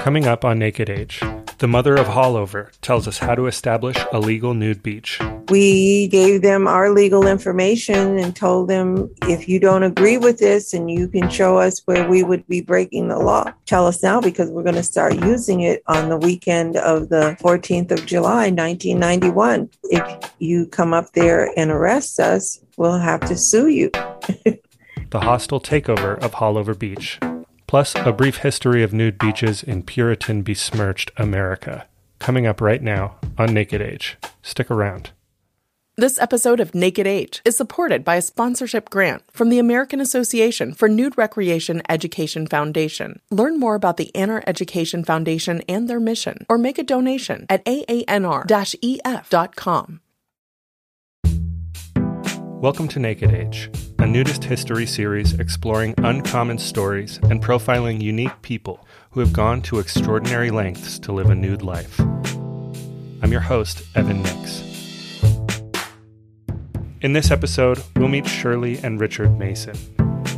Coming up on Naked Age, the mother of Haulover tells us how to establish a legal nude beach. We gave them our legal information and told them if you don't agree with this and you can show us where we would be breaking the law, tell us now because we're going to start using it on the weekend of the 14th of July, 1991. If you come up there and arrest us, we'll have to sue you. the hostile takeover of Haulover Beach plus a brief history of nude beaches in Puritan besmirched America. Coming up right now on Naked Age. Stick around. This episode of Naked Age is supported by a sponsorship grant from the American Association for Nude Recreation Education Foundation. Learn more about the ANR Education Foundation and their mission, or make a donation at aanr-ef.com. Welcome to Naked Age, a nudist history series exploring uncommon stories and profiling unique people who have gone to extraordinary lengths to live a nude life. I'm your host, Evan Nix. In this episode, we'll meet Shirley and Richard Mason,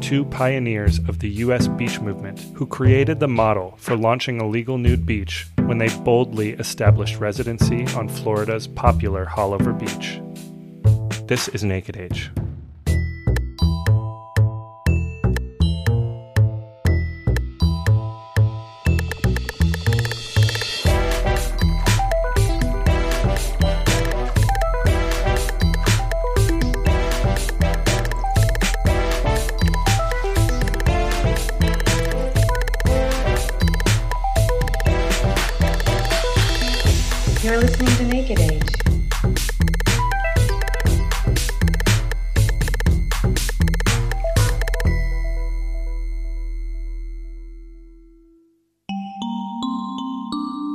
two pioneers of the U.S. beach movement who created the model for launching a legal nude beach when they boldly established residency on Florida's popular Haulover Beach. This is Naked Age.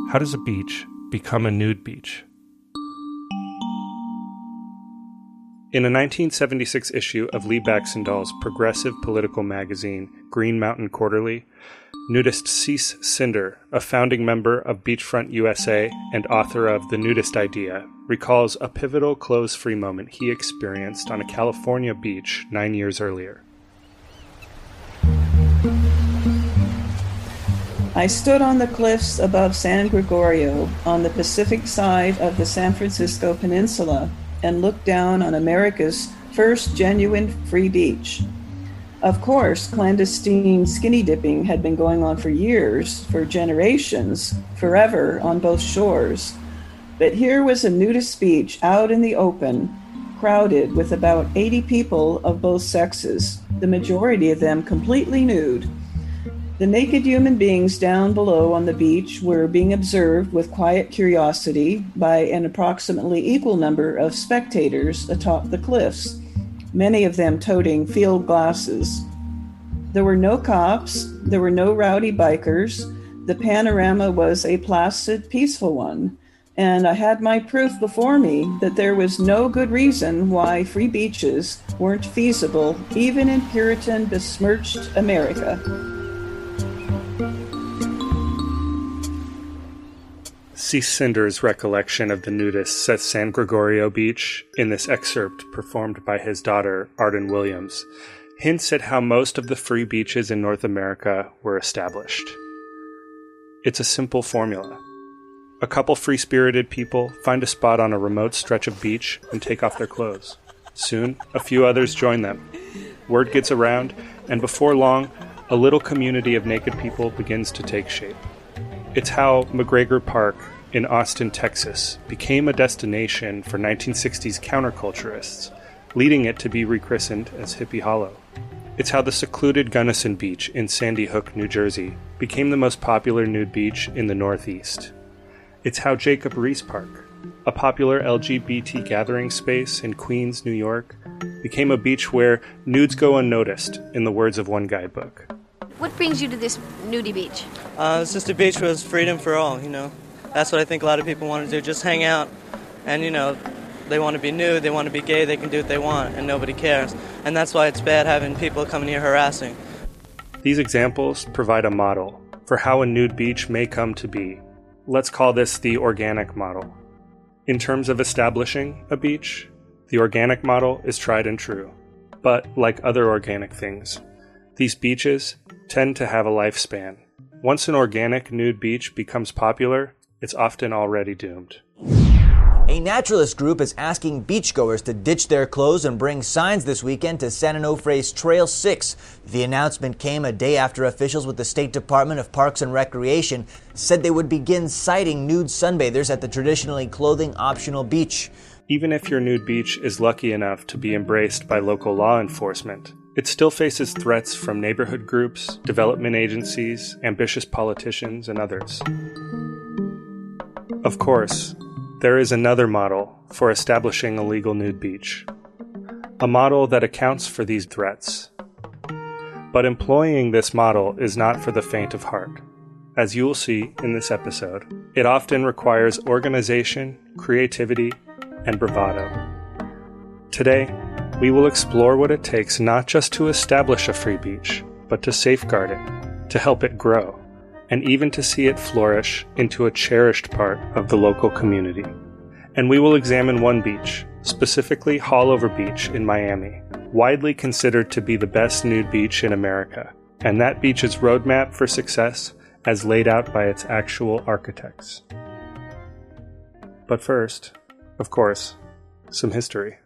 How does a beach become a nude beach? In a 1976 issue of Lee Baxandall's progressive political magazine, Green Mountain Quarterly, nudist Cec Cinder, a founding member of Beachfront USA and author of The Nudist Idea, recalls a pivotal clothes free moment he experienced on a California beach nine years earlier. I stood on the cliffs above San Gregorio on the Pacific side of the San Francisco Peninsula and looked down on America's first genuine free beach. Of course, clandestine skinny dipping had been going on for years, for generations, forever on both shores. But here was a nudist beach out in the open, crowded with about 80 people of both sexes, the majority of them completely nude. The naked human beings down below on the beach were being observed with quiet curiosity by an approximately equal number of spectators atop the cliffs, many of them toting field glasses. There were no cops, there were no rowdy bikers. The panorama was a placid, peaceful one, and I had my proof before me that there was no good reason why free beaches weren't feasible even in Puritan besmirched America. Cinder's recollection of the nudists at San Gregorio Beach in this excerpt performed by his daughter, Arden Williams, hints at how most of the free beaches in North America were established. It's a simple formula. A couple free spirited people find a spot on a remote stretch of beach and take off their clothes. Soon, a few others join them. Word gets around, and before long, a little community of naked people begins to take shape. It's how McGregor Park in Austin, Texas, became a destination for 1960s counterculturists, leading it to be rechristened as Hippie Hollow. It's how the secluded Gunnison Beach in Sandy Hook, New Jersey, became the most popular nude beach in the Northeast. It's how Jacob Riis Park, a popular LGBT gathering space in Queens, New York, became a beach where nudes go unnoticed, in the words of one guidebook. What brings you to this nudie beach? Uh, it's just a beach where it's freedom for all, you know. That's what I think a lot of people want to do, just hang out and, you know, they want to be nude, they want to be gay, they can do what they want, and nobody cares. And that's why it's bad having people coming here harassing. These examples provide a model for how a nude beach may come to be. Let's call this the organic model. In terms of establishing a beach, the organic model is tried and true. But like other organic things, these beaches tend to have a lifespan, Once an organic nude beach becomes popular, it's often already doomed. A naturalist group is asking beachgoers to ditch their clothes and bring signs this weekend to San Onofre's Trail 6. The announcement came a day after officials with the State Department of Parks and Recreation said they would begin citing nude sunbathers at the traditionally clothing optional beach. Even if your nude beach is lucky enough to be embraced by local law enforcement, it still faces threats from neighborhood groups, development agencies, ambitious politicians, and others. Of course, there is another model for establishing a legal nude beach, a model that accounts for these threats. But employing this model is not for the faint of heart. As you will see in this episode, it often requires organization, creativity, and bravado. Today, we will explore what it takes not just to establish a free beach, but to safeguard it, to help it grow and even to see it flourish into a cherished part of the local community. And we will examine one beach, specifically Haulover Beach in Miami, widely considered to be the best nude beach in America, and that beach's roadmap for success as laid out by its actual architects. But first, of course, some history.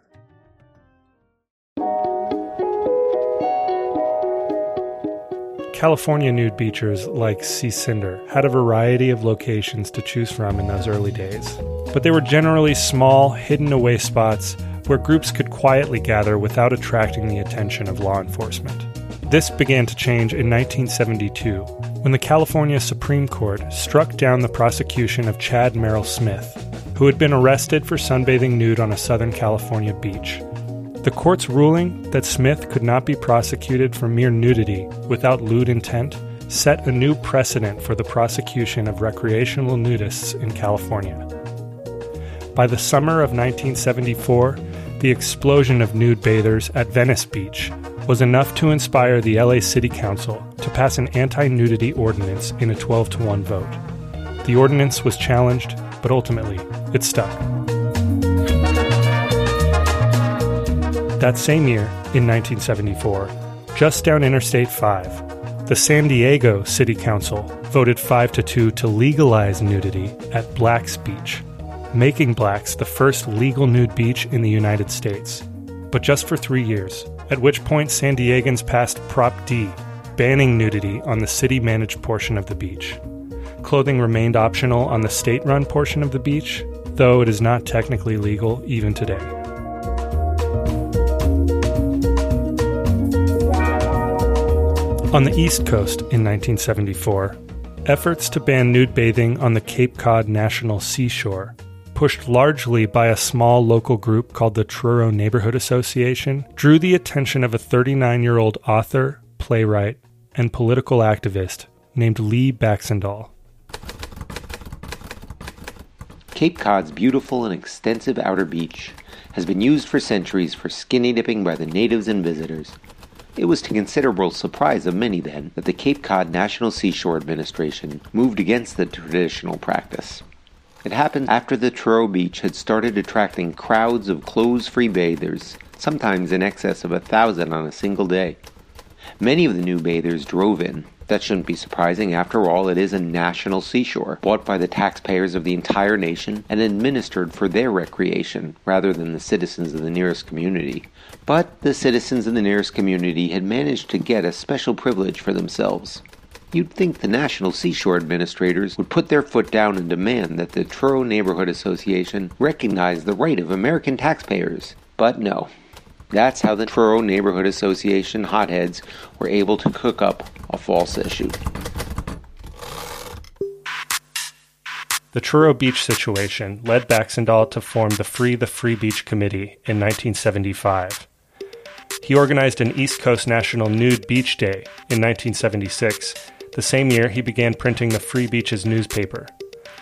California nude beachers like Cec Cinder had a variety of locations to choose from in those early days, but they were generally small, hidden away spots where groups could quietly gather without attracting the attention of law enforcement. This began to change in 1972 when the California Supreme Court struck down the prosecution of Chad Merrill Smith, who had been arrested for sunbathing nude on a Southern California beach. The court's ruling that Smith could not be prosecuted for mere nudity without lewd intent set a new precedent for the prosecution of recreational nudists in California. By the summer of 1974, the explosion of nude bathers at Venice Beach was enough to inspire the LA City Council to pass an anti nudity ordinance in a 12 to 1 vote. The ordinance was challenged, but ultimately, it stuck. That same year, in 1974, just down Interstate 5, the San Diego City Council voted 5 to 2 to legalize nudity at Black's Beach, making Black's the first legal nude beach in the United States. But just for three years, at which point San Diegans passed Prop D, banning nudity on the city managed portion of the beach. Clothing remained optional on the state run portion of the beach, though it is not technically legal even today. On the East Coast in 1974, efforts to ban nude bathing on the Cape Cod National Seashore, pushed largely by a small local group called the Truro Neighborhood Association, drew the attention of a 39 year old author, playwright, and political activist named Lee Baxandall. Cape Cod's beautiful and extensive outer beach has been used for centuries for skinny dipping by the natives and visitors. It was to considerable surprise of many then that the Cape Cod National Seashore Administration moved against the traditional practice. It happened after the Truro Beach had started attracting crowds of clothes free bathers, sometimes in excess of a thousand on a single day. Many of the new bathers drove in. That shouldn't be surprising. After all, it is a national seashore, bought by the taxpayers of the entire nation and administered for their recreation rather than the citizens of the nearest community. But the citizens of the nearest community had managed to get a special privilege for themselves. You'd think the National Seashore Administrators would put their foot down and demand that the Truro Neighborhood Association recognize the right of American taxpayers. But no. That's how the Truro Neighborhood Association hotheads were able to cook up a false issue. The Truro Beach situation led Baxandall to form the Free the Free Beach Committee in 1975. He organized an East Coast National Nude Beach Day in 1976. The same year, he began printing the Free Beaches newspaper.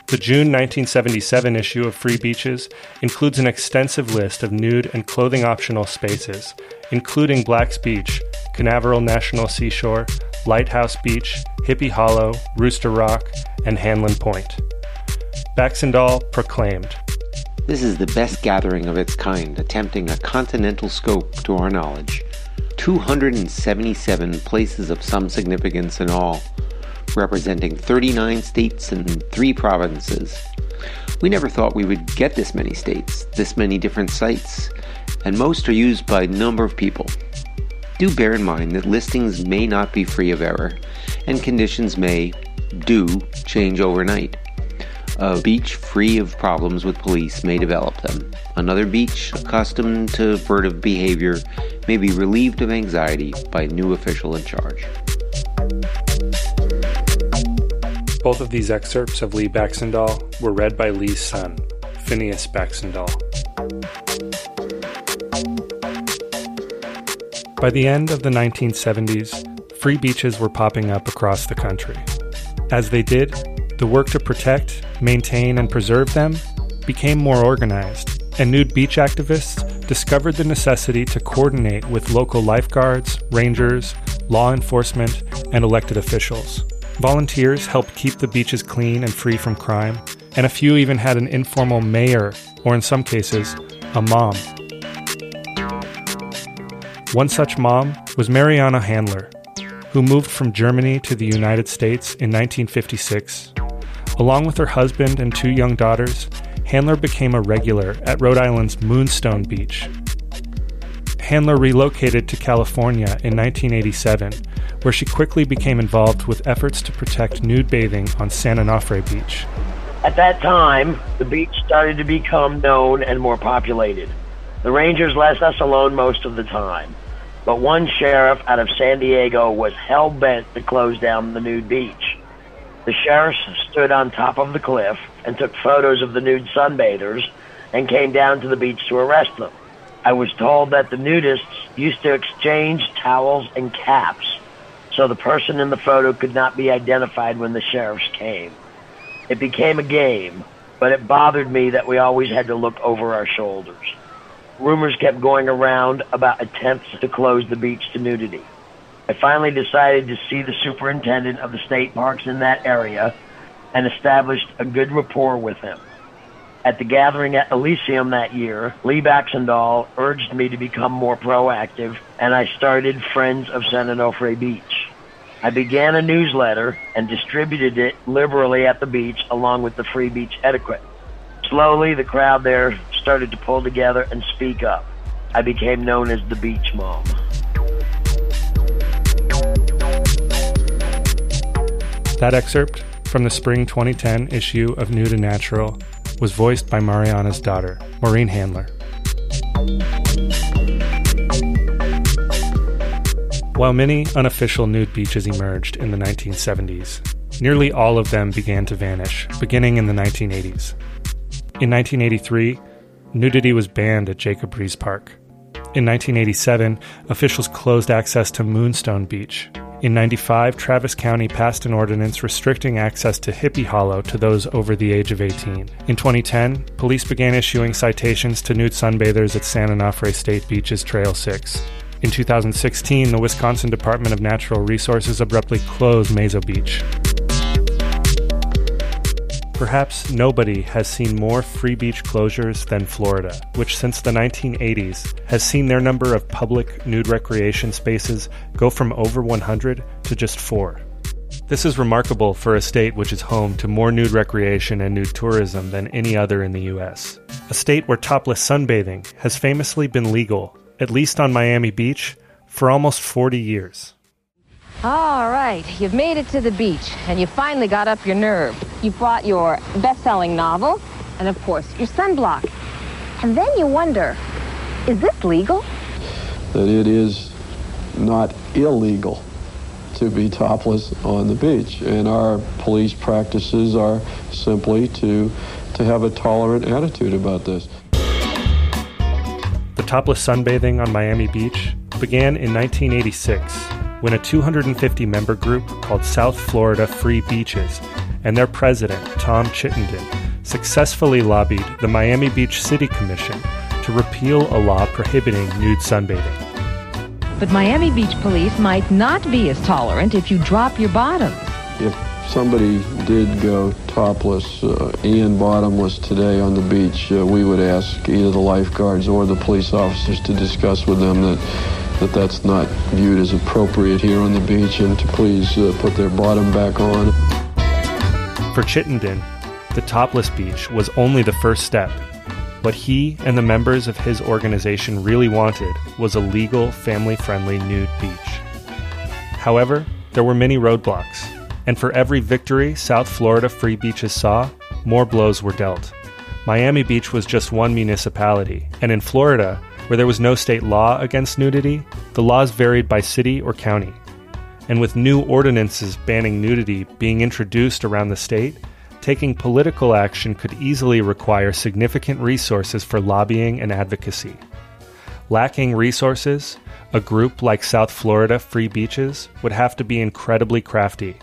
The June 1977 issue of Free Beaches includes an extensive list of nude and clothing optional spaces, including Black's Beach, Canaveral National Seashore, Lighthouse Beach, Hippie Hollow, Rooster Rock, and Hanlon Point. Baxandall proclaimed This is the best gathering of its kind, attempting a continental scope to our knowledge. 277 places of some significance in all. representing 39 states and 3 provinces. We never thought we would get this many states, this many different sites, and most are used by a number of people. Do bear in mind that listings may not be free of error, and conditions may, do, change overnight. A beach free of problems with police may develop them. Another beach, accustomed to furtive behavior, may be relieved of anxiety by a new official in charge. Both of these excerpts of Lee Baxandall were read by Lee's son, Phineas Baxandall. By the end of the 1970s, free beaches were popping up across the country. As they did, the work to protect, maintain, and preserve them became more organized, and nude beach activists discovered the necessity to coordinate with local lifeguards, rangers, law enforcement, and elected officials. Volunteers helped keep the beaches clean and free from crime, and a few even had an informal mayor, or in some cases, a mom. One such mom was Mariana Handler, who moved from Germany to the United States in 1956. Along with her husband and two young daughters, Handler became a regular at Rhode Island's Moonstone Beach. Handler relocated to California in 1987, where she quickly became involved with efforts to protect nude bathing on San Onofre Beach. At that time, the beach started to become known and more populated. The Rangers left us alone most of the time, but one sheriff out of San Diego was hell bent to close down the nude beach. The sheriffs stood on top of the cliff and took photos of the nude sunbathers and came down to the beach to arrest them. I was told that the nudists used to exchange towels and caps so the person in the photo could not be identified when the sheriffs came. It became a game, but it bothered me that we always had to look over our shoulders. Rumors kept going around about attempts to close the beach to nudity. I finally decided to see the superintendent of the state parks in that area and established a good rapport with him. At the gathering at Elysium that year, Lee Baxandall urged me to become more proactive, and I started Friends of San Onofre Beach. I began a newsletter and distributed it liberally at the beach along with the free beach etiquette. Slowly, the crowd there started to pull together and speak up. I became known as the Beach Mom. That excerpt from the spring 2010 issue of Nude and Natural was voiced by Mariana's daughter, Maureen Handler. While many unofficial nude beaches emerged in the 1970s, nearly all of them began to vanish, beginning in the 1980s. In 1983, nudity was banned at Jacob Riis Park. In 1987, officials closed access to Moonstone Beach, in 95, Travis County passed an ordinance restricting access to Hippie Hollow to those over the age of 18. In 2010, police began issuing citations to nude sunbathers at San Onofre State Beach's Trail 6. In 2016, the Wisconsin Department of Natural Resources abruptly closed Mazo Beach. Perhaps nobody has seen more free beach closures than Florida, which since the 1980s has seen their number of public nude recreation spaces go from over 100 to just four. This is remarkable for a state which is home to more nude recreation and nude tourism than any other in the U.S. A state where topless sunbathing has famously been legal, at least on Miami Beach, for almost 40 years. All right, you've made it to the beach, and you finally got up your nerve. You brought your best-selling novel, and of course, your sunblock. And then you wonder, is this legal? That it is not illegal to be topless on the beach, and our police practices are simply to to have a tolerant attitude about this. The topless sunbathing on Miami Beach began in 1986 when a 250 member group called South Florida Free Beaches and their president, Tom Chittenden, successfully lobbied the Miami Beach City Commission to repeal a law prohibiting nude sunbathing. But Miami Beach police might not be as tolerant if you drop your bottoms. If somebody did go topless uh, and bottomless today on the beach, uh, we would ask either the lifeguards or the police officers to discuss with them that that that's not viewed as appropriate here on the beach and to please uh, put their bottom back on. For Chittenden, the topless beach was only the first step. What he and the members of his organization really wanted was a legal, family friendly nude beach. However, there were many roadblocks, and for every victory South Florida Free Beaches saw, more blows were dealt. Miami Beach was just one municipality, and in Florida, where there was no state law against nudity, the laws varied by city or county. And with new ordinances banning nudity being introduced around the state, taking political action could easily require significant resources for lobbying and advocacy. Lacking resources, a group like South Florida Free Beaches would have to be incredibly crafty.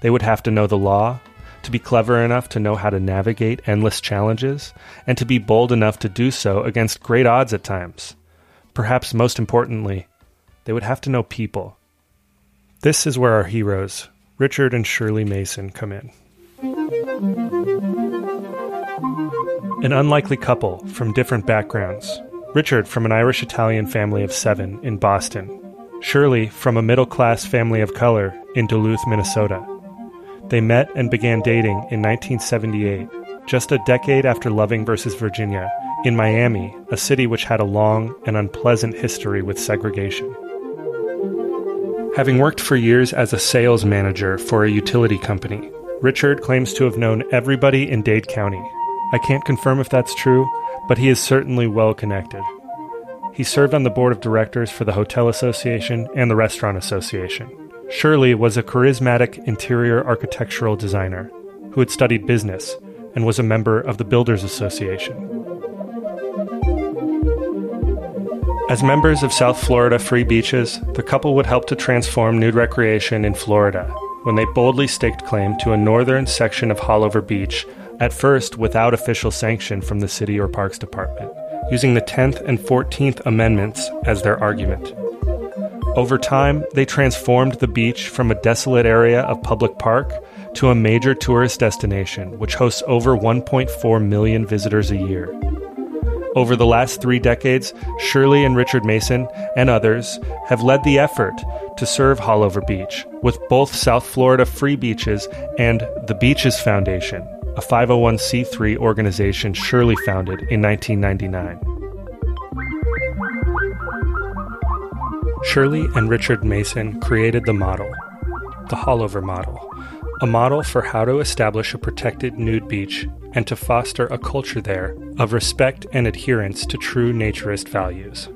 They would have to know the law, to be clever enough to know how to navigate endless challenges, and to be bold enough to do so against great odds at times. Perhaps most importantly, they would have to know people. This is where our heroes, Richard and Shirley Mason, come in. An unlikely couple from different backgrounds. Richard from an Irish Italian family of seven in Boston. Shirley from a middle class family of color in Duluth, Minnesota. They met and began dating in 1978, just a decade after Loving versus Virginia, in Miami, a city which had a long and unpleasant history with segregation. Having worked for years as a sales manager for a utility company, Richard claims to have known everybody in Dade County. I can't confirm if that's true, but he is certainly well connected. He served on the board of directors for the Hotel Association and the Restaurant Association. Shirley was a charismatic interior architectural designer who had studied business and was a member of the Builders Association. As members of South Florida Free Beaches, the couple would help to transform nude recreation in Florida when they boldly staked claim to a northern section of Haulover Beach, at first without official sanction from the City or Parks Department, using the 10th and 14th Amendments as their argument. Over time, they transformed the beach from a desolate area of public park to a major tourist destination, which hosts over 1.4 million visitors a year. Over the last three decades, Shirley and Richard Mason and others have led the effort to serve Haulover Beach with both South Florida Free Beaches and the Beaches Foundation, a 501c3 organization Shirley founded in 1999. Shirley and Richard Mason created the model, the Haulover model, a model for how to establish a protected nude beach and to foster a culture there of respect and adherence to true naturist values.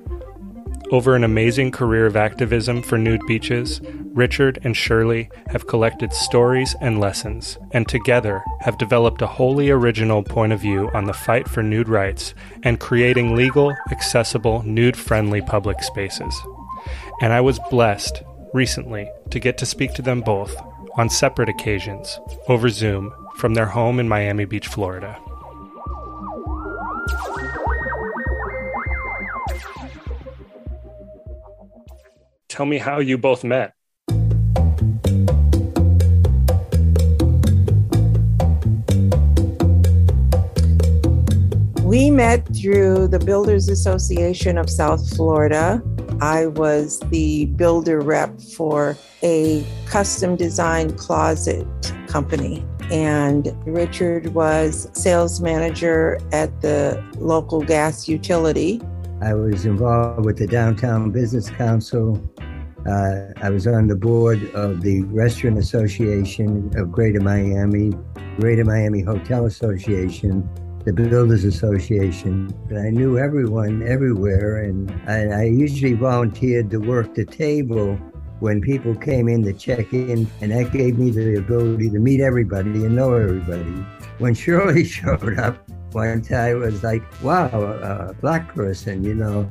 Over an amazing career of activism for nude beaches, Richard and Shirley have collected stories and lessons, and together have developed a wholly original point of view on the fight for nude rights and creating legal, accessible, nude friendly public spaces. And I was blessed recently to get to speak to them both on separate occasions over Zoom from their home in Miami Beach, Florida. Tell me how you both met. We met through the Builders Association of South Florida. I was the builder rep for a custom design closet company. And Richard was sales manager at the local gas utility. I was involved with the Downtown Business Council. Uh, I was on the board of the Restaurant Association of Greater Miami, Greater Miami Hotel Association, the Builders Association. I knew everyone everywhere, and I, usually volunteered to work the table when people came in to check in, and that gave me the ability to meet everybody and know everybody. When Shirley showed up one time, was like, wow, a black person, you know.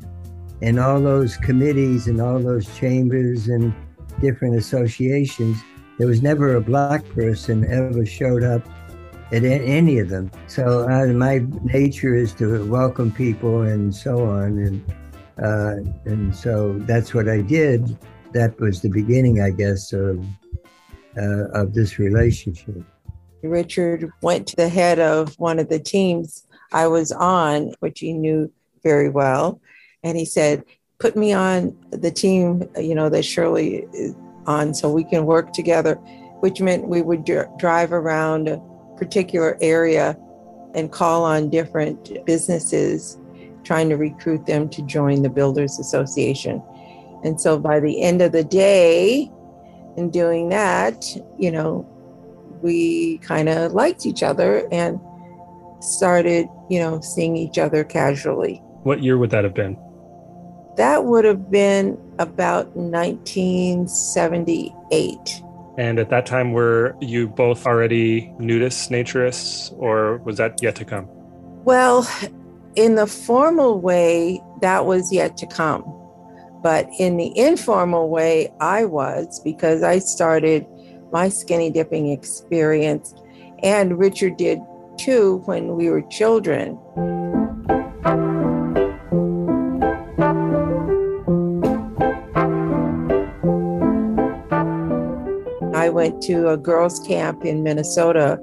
And all those committees and all those chambers and different associations, there was never a black person ever showed up at any of them. So uh, my nature is to welcome people and so on, and uh, and so that's what I did that was the beginning, I guess, of uh, of this relationship. Richard went to the head of one of the teams I was on, which he knew very well, and he said, put me on the team, you know, that Shirley is on so we can work together, which meant we would dr- drive around particular area and call on different businesses, trying to recruit them to join the Builders Association. And so by the end of the day, in doing that, you know, we kind of liked each other and started, you know, seeing each other casually. What year would that have been? That would have been about 1978. And at that time, were you both already nudists, naturists, or was that yet to come? Well, in the formal way, that was yet to come. But in the informal way, I was because I started my skinny dipping experience, and Richard did too when we were children. Went to a girls' camp in Minnesota,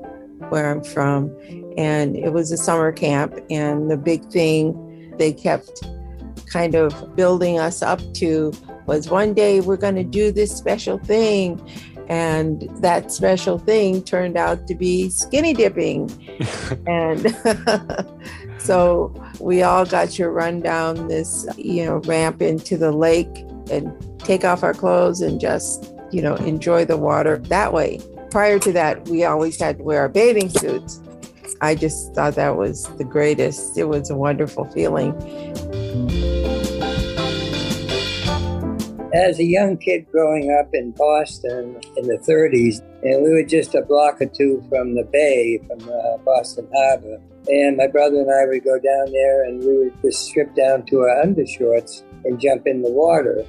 where I'm from, and it was a summer camp. And the big thing they kept kind of building us up to was one day we're going to do this special thing. And that special thing turned out to be skinny dipping. and so we all got to run down this, you know, ramp into the lake and take off our clothes and just, you know, enjoy the water that way. Prior to that, we always had to wear our bathing suits. I just thought that was the greatest. It was a wonderful feeling. As a young kid growing up in Boston in the 30s, and we were just a block or two from the bay, from uh, Boston Harbor. And my brother and I would go down there and we would just strip down to our undershorts and jump in the water.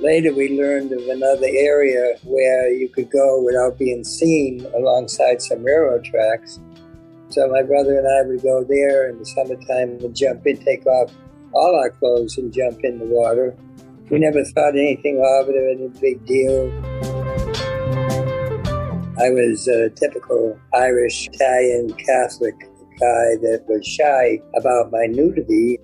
Later, we learned of another area where you could go without being seen alongside some railroad tracks. So my brother and I would go there in the summertime and jump in, take off all our clothes and jump in the water. We never thought anything of it or any big deal. I was a typical Irish, Italian, Catholic guy that was shy about my nudity.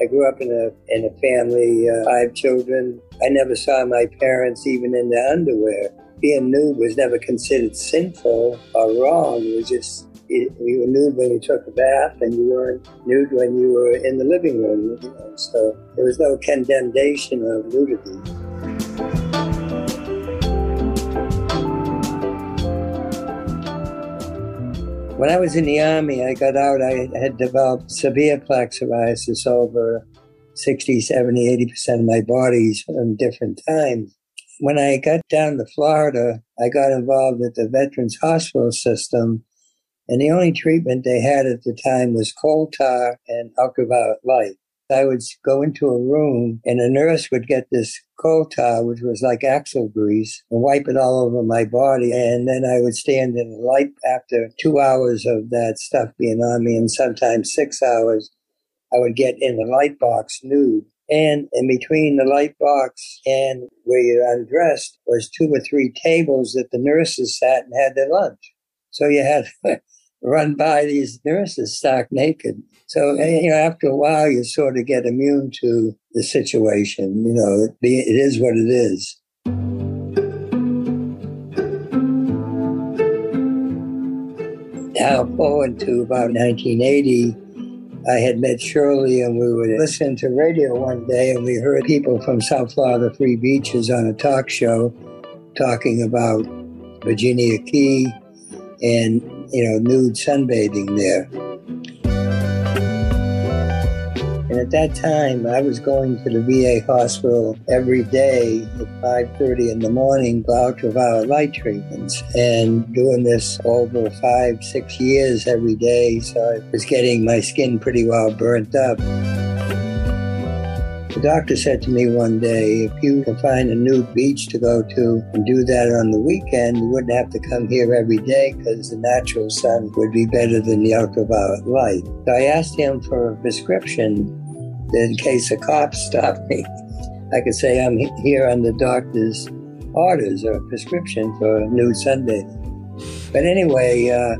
I grew up in a in a family, uh, five children. I never saw my parents even in their underwear. Being nude was never considered sinful or wrong. It was just you, you were nude when you took a bath, and you weren't nude when you were in the living room. You know? So there was no condemnation of nudity. When I was in the Army, I got out, I had developed severe plaque psoriasis over 60, 70, 80% of my bodies in different times. When I got down to Florida, I got involved with the Veterans Hospital System, and the only treatment they had at the time was coal tar and ultraviolet light. I would go into a room and a nurse would get this coal tar, which was like axle grease, and wipe it all over my body. And then I would stand in the light after two hours of that stuff being on me, and sometimes six hours. I would get in the light box nude. And in between the light box and where you're undressed was two or three tables that the nurses sat and had their lunch. So you had run by these nurses stark naked. So, eh, you know, after a while, you sort of get immune to the situation. You know, it, be, it is what it is. Now, forward to about 1980, I had met Shirley and we were listening to radio one day and we heard people from South Florida Free Beaches on a talk show talking about Virginia Key and, you know, nude sunbathing there. And at that time, I was going to the VA hospital every day at 5.30 in the morning for ultraviolet light treatments and doing this over five, six years every day. So I was getting my skin pretty well burnt up. The doctor said to me one day, if you can find a nude beach to go to and do that on the weekend, you wouldn't have to come here every day because the natural sun would be better than the ultraviolet light. So I asked him for a prescription in case a cop stopped me. I could say I'm here on the doctor's orders or prescription for nude sunbathing. But anyway, uh,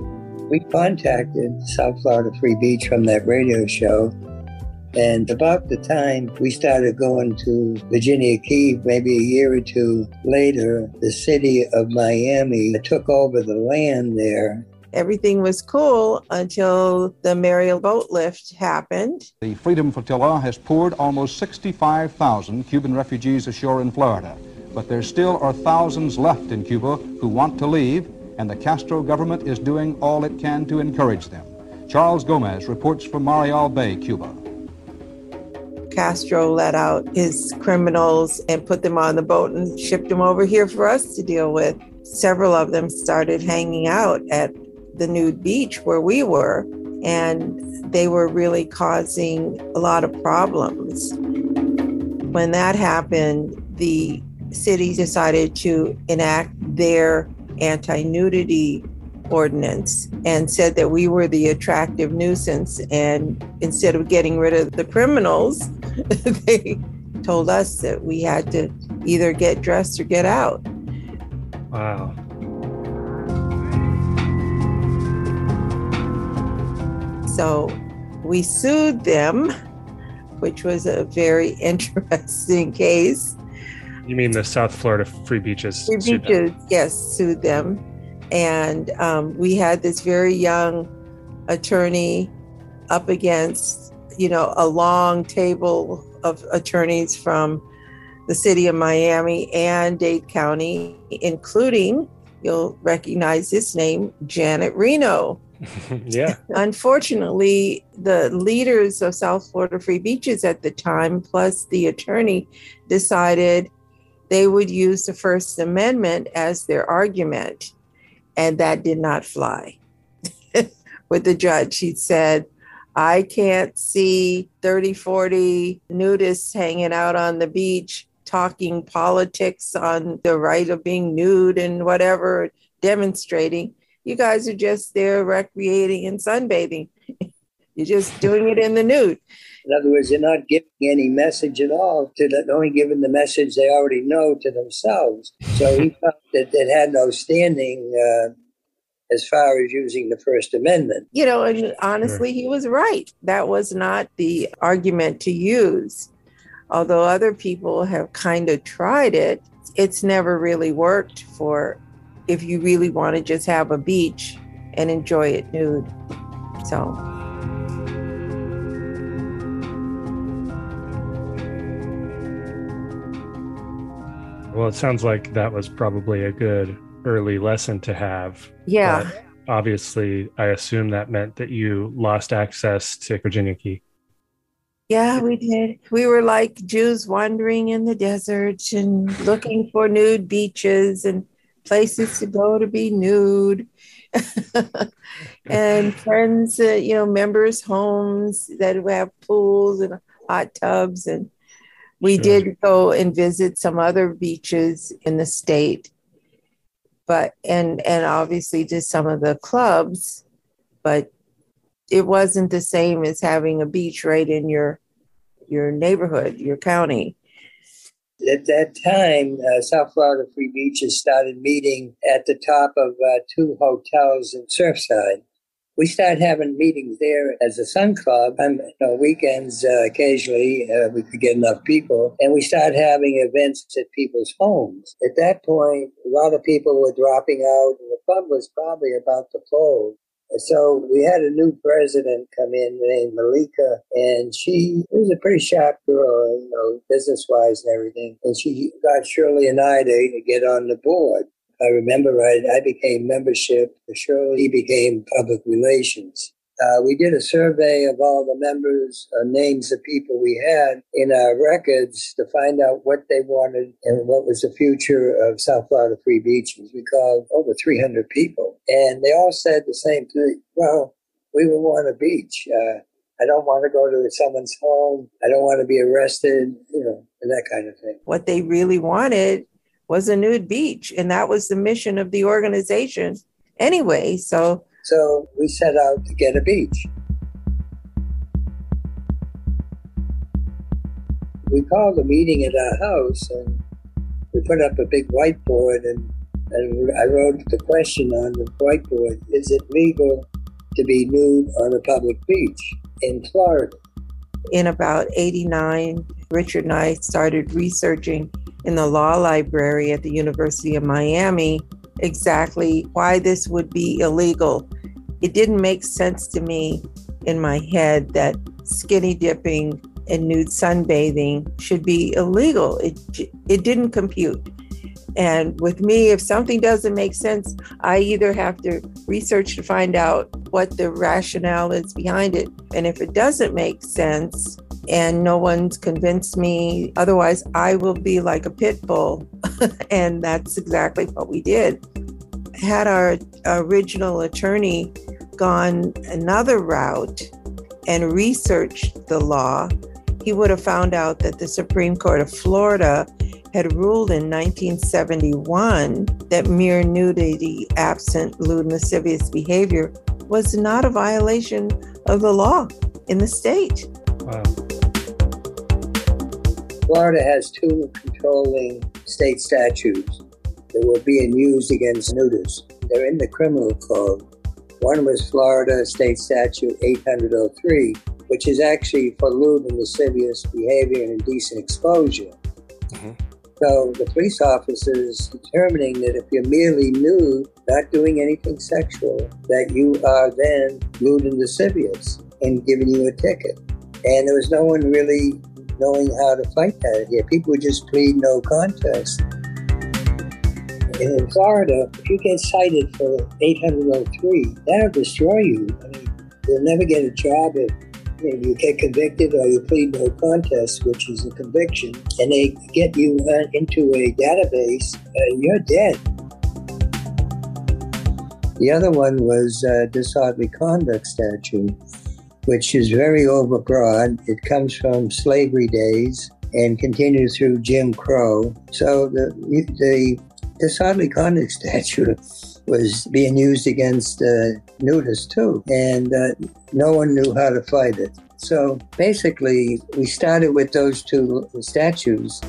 we contacted South Florida Free Beach from that radio show And about the time we started going to Virginia Key, maybe a year or two later, the city of Miami took over the land there everything was cool until the Mariel boat lift happened. The Freedom Flotilla has poured almost 65,000 Cuban refugees ashore in Florida, but there still are thousands left in Cuba who want to leave, and the Castro government is doing all it can to encourage them. Charles Gomez reports from Mariel Bay, Cuba. Castro let out his criminals and put them on the boat and shipped them over here for us to deal with. Several of them started hanging out at the nude beach where we were, and they were really causing a lot of problems. When that happened, the city decided to enact their anti nudity ordinance and said that we were the attractive nuisance. And instead of getting rid of the criminals, they told us that we had to either get dressed or get out. Wow. So we sued them, which was a very interesting case. You mean the South Florida Free Beaches? Free Beaches, yes, sued them. And um, we had this very young attorney up against, you know, a long table of attorneys from the city of Miami and Dade County, including, you'll recognize this name, Janet Reno. yeah. Unfortunately, the leaders of South Florida Free Beaches at the time, plus the attorney, decided they would use the First Amendment as their argument. And that did not fly with the judge. He said, I can't see 30, 40 nudists hanging out on the beach talking politics on the right of being nude and whatever, demonstrating you guys are just there recreating and sunbathing. You're just doing it in the nude. In other words, they're not giving any message at all. To the, only giving the message they already know to themselves. So he felt that it had no standing uh, as far as using the First Amendment. You know, and honestly, he was right. That was not the argument to use. Although other people have kind of tried it, it's never really worked for if you really want to just have a beach and enjoy it nude. So. Well, it sounds like that was probably a good early lesson to have. Yeah. obviously, I assume that meant that you lost access to Virginia Key. Yeah, we did. We were like Jews wandering in the desert and looking for nude beaches and places to go to be nude and friends uh, you know members homes that have pools and hot tubs and we sure. did go and visit some other beaches in the state but and and obviously to some of the clubs but it wasn't the same as having a beach right in your your neighborhood your county at that time, uh, South Florida Free Beaches started meeting at the top of uh, two hotels in Surfside. We started having meetings there as a Sun Club. On you know, weekends, uh, occasionally, uh, we could get enough people. And we started having events at people's homes. At that point, a lot of people were dropping out, and the club was probably about to close. So we had a new president come in named Malika, and she was a pretty sharp girl, you know, business wise and everything. And she got Shirley and I to get on the board. I remember right, I became membership. Shirley became public relations. Uh, we did a survey of all the members, uh, names of people we had in our records to find out what they wanted and what was the future of South Florida Free Beaches. We called over 300 people, and they all said the same thing. Well, we would want a beach. Uh, I don't want to go to someone's home. I don't want to be arrested, you know, and that kind of thing. What they really wanted was a nude beach, and that was the mission of the organization anyway. So so we set out to get a beach. We called a meeting at our house and we put up a big whiteboard and, and I wrote the question on the whiteboard Is it legal to be nude on a public beach in Florida? in about 89, Richard and I started researching in the law library at the University of Miami exactly why this would be illegal. It didn't make sense to me in my head that skinny dipping and nude sunbathing should be illegal. It it didn't compute. And with me, if something doesn't make sense, I either have to research to find out what the rationale is behind it. And if it doesn't make sense and no one's convinced me, otherwise, I will be like a pit bull. and that's exactly what we did. Had our original attorney gone another route and researched the law, he would have found out that the Supreme Court of Florida had ruled in 1971 that mere nudity absent lewd lascivious behavior was not a violation of the law in the state. Wow. Florida has two controlling state statutes that were being used against nudists. They're in the criminal code. One was Florida State Statute 803, which is actually for lewd and lascivious behavior and indecent exposure. Mm-hmm. So the police officers determining that if you're merely nude, not doing anything sexual, that you are then lewd and lascivious and giving you a ticket. And there was no one really knowing how to fight that here. People would just plead no contest. And in Florida, if you get cited for 803, that'll destroy you. I mean, you'll never get a job if you get convicted or you plead no contest, which is a conviction, and they get you uh, into a database, uh, you're dead. The other one was uh, disorderly conduct statute, which is very overbroad. It comes from slavery days and continues through Jim Crow. So the the disorderly conduct statute was being used against uh, nudists too, and uh, no one knew how to fight it. So basically, we started with those two statutes.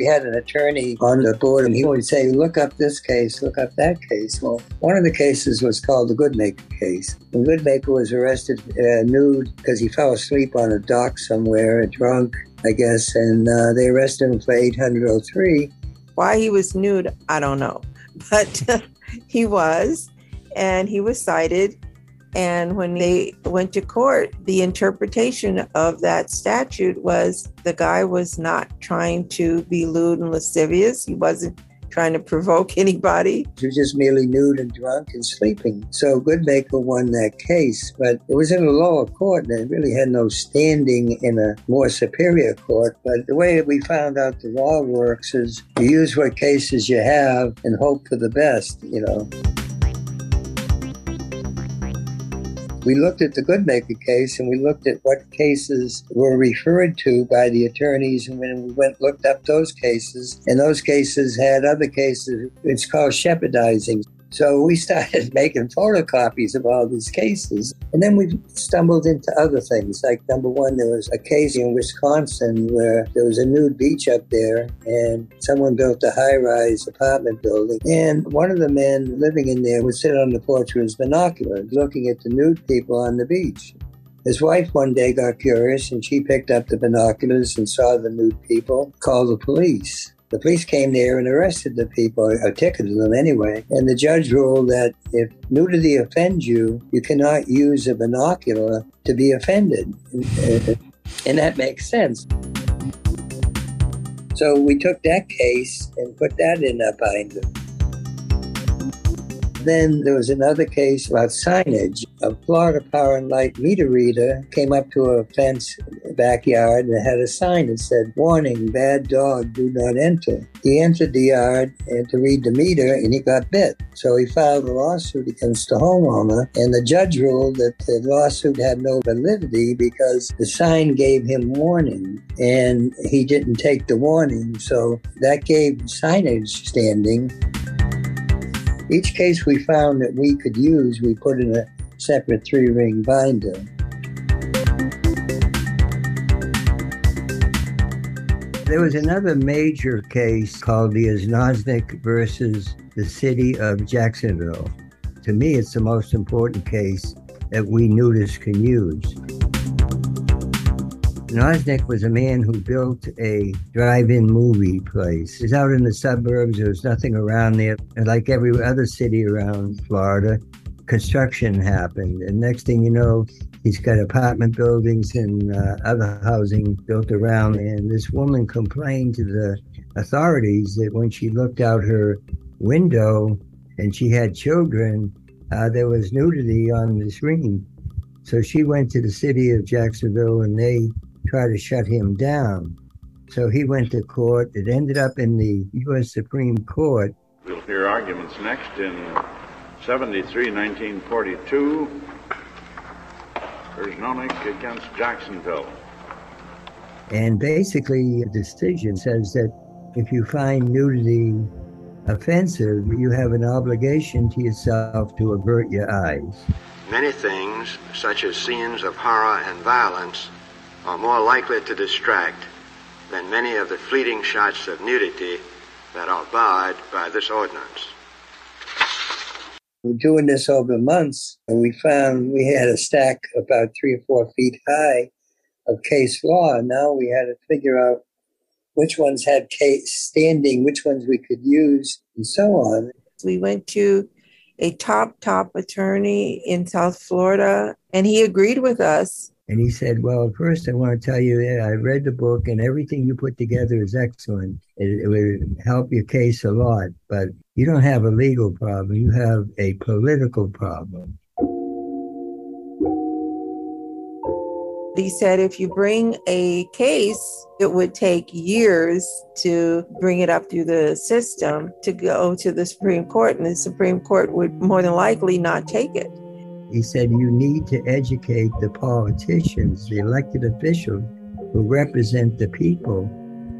We had an attorney on the board, and he would say, Look up this case, look up that case. Well, one of the cases was called the Goodmaker case. The Goodmaker was arrested uh, nude because he fell asleep on a dock somewhere, drunk, I guess, and uh, they arrested him for 803 why he was nude, I don't know. But he was, and he was cited. And when they went to court, the interpretation of that statute was the guy was not trying to be lewd and lascivious. He wasn't trying to provoke anybody. He was just merely nude and drunk and sleeping. So Goodmaker won that case, but it was in a lower court and it really had no standing in a more superior court. But the way that we found out the law works is you use what cases you have and hope for the best, you know. We looked at the Goodmaker case and we looked at what cases were referred to by the attorneys. And when we went looked up those cases, and those cases had other cases, it's called Shepardizing. So we started making photocopies of all these cases. And then we stumbled into other things. Like, number one, there was a case in Wisconsin where there was a nude beach up there, and someone built a high rise apartment building. And one of the men living in there would sit on the porch with his binoculars looking at the nude people on the beach. His wife one day got curious and she picked up the binoculars and saw the nude people, called the police. The police came there and arrested the people, or ticketed them anyway. And the judge ruled that if nudity offends you, you cannot use a binocular to be offended. And that makes sense. So we took that case and put that in a binder. Then there was another case about signage. A Florida Power and Light meter reader came up to a fence backyard and had a sign that said, Warning, bad dog, do not enter. He entered the yard and to read the meter and he got bit. So he filed a lawsuit against the homeowner and the judge ruled that the lawsuit had no validity because the sign gave him warning and he didn't take the warning. So that gave signage standing. Each case we found that we could use, we put in a separate three ring binder. There was another major case called the Erznoznik versus the city of Jacksonville. To me, it's the most important case that we nudists can use. Nosnick was a man who built a drive-in movie place. It was out in the suburbs. There was nothing around there. And like every other city around Florida, construction happened. And next thing you know, he's got apartment buildings and uh, other housing built around. And this woman complained to the authorities that when she looked out her window and she had children, uh, there was nudity on the screen. So she went to the city of Jacksonville and they try to shut him down. So he went to court. It ended up in the U.S. Supreme Court. We'll hear arguments next in 73 1942. Erznoznik against Jacksonville. And basically, the decision says that if you find nudity offensive, you have an obligation to yourself to avert your eyes. Many things, such as scenes of horror and violence, are more likely to distract than many of the fleeting shots of nudity that are barred by this ordinance. We're doing this over months, and we found we had a stack about three or four feet high of case law. Now we had to figure out which ones had case standing, which ones we could use, and so on. We went to a top, top attorney in South Florida, and he agreed with us and he said, Well, first, I want to tell you that I read the book and everything you put together is excellent. It, it would help your case a lot, but you don't have a legal problem, you have a political problem. He said if you bring a case, it would take years to bring it up through the system to go to the Supreme Court, and the Supreme Court would more than likely not take it. He said, You need to educate the politicians, the elected officials who represent the people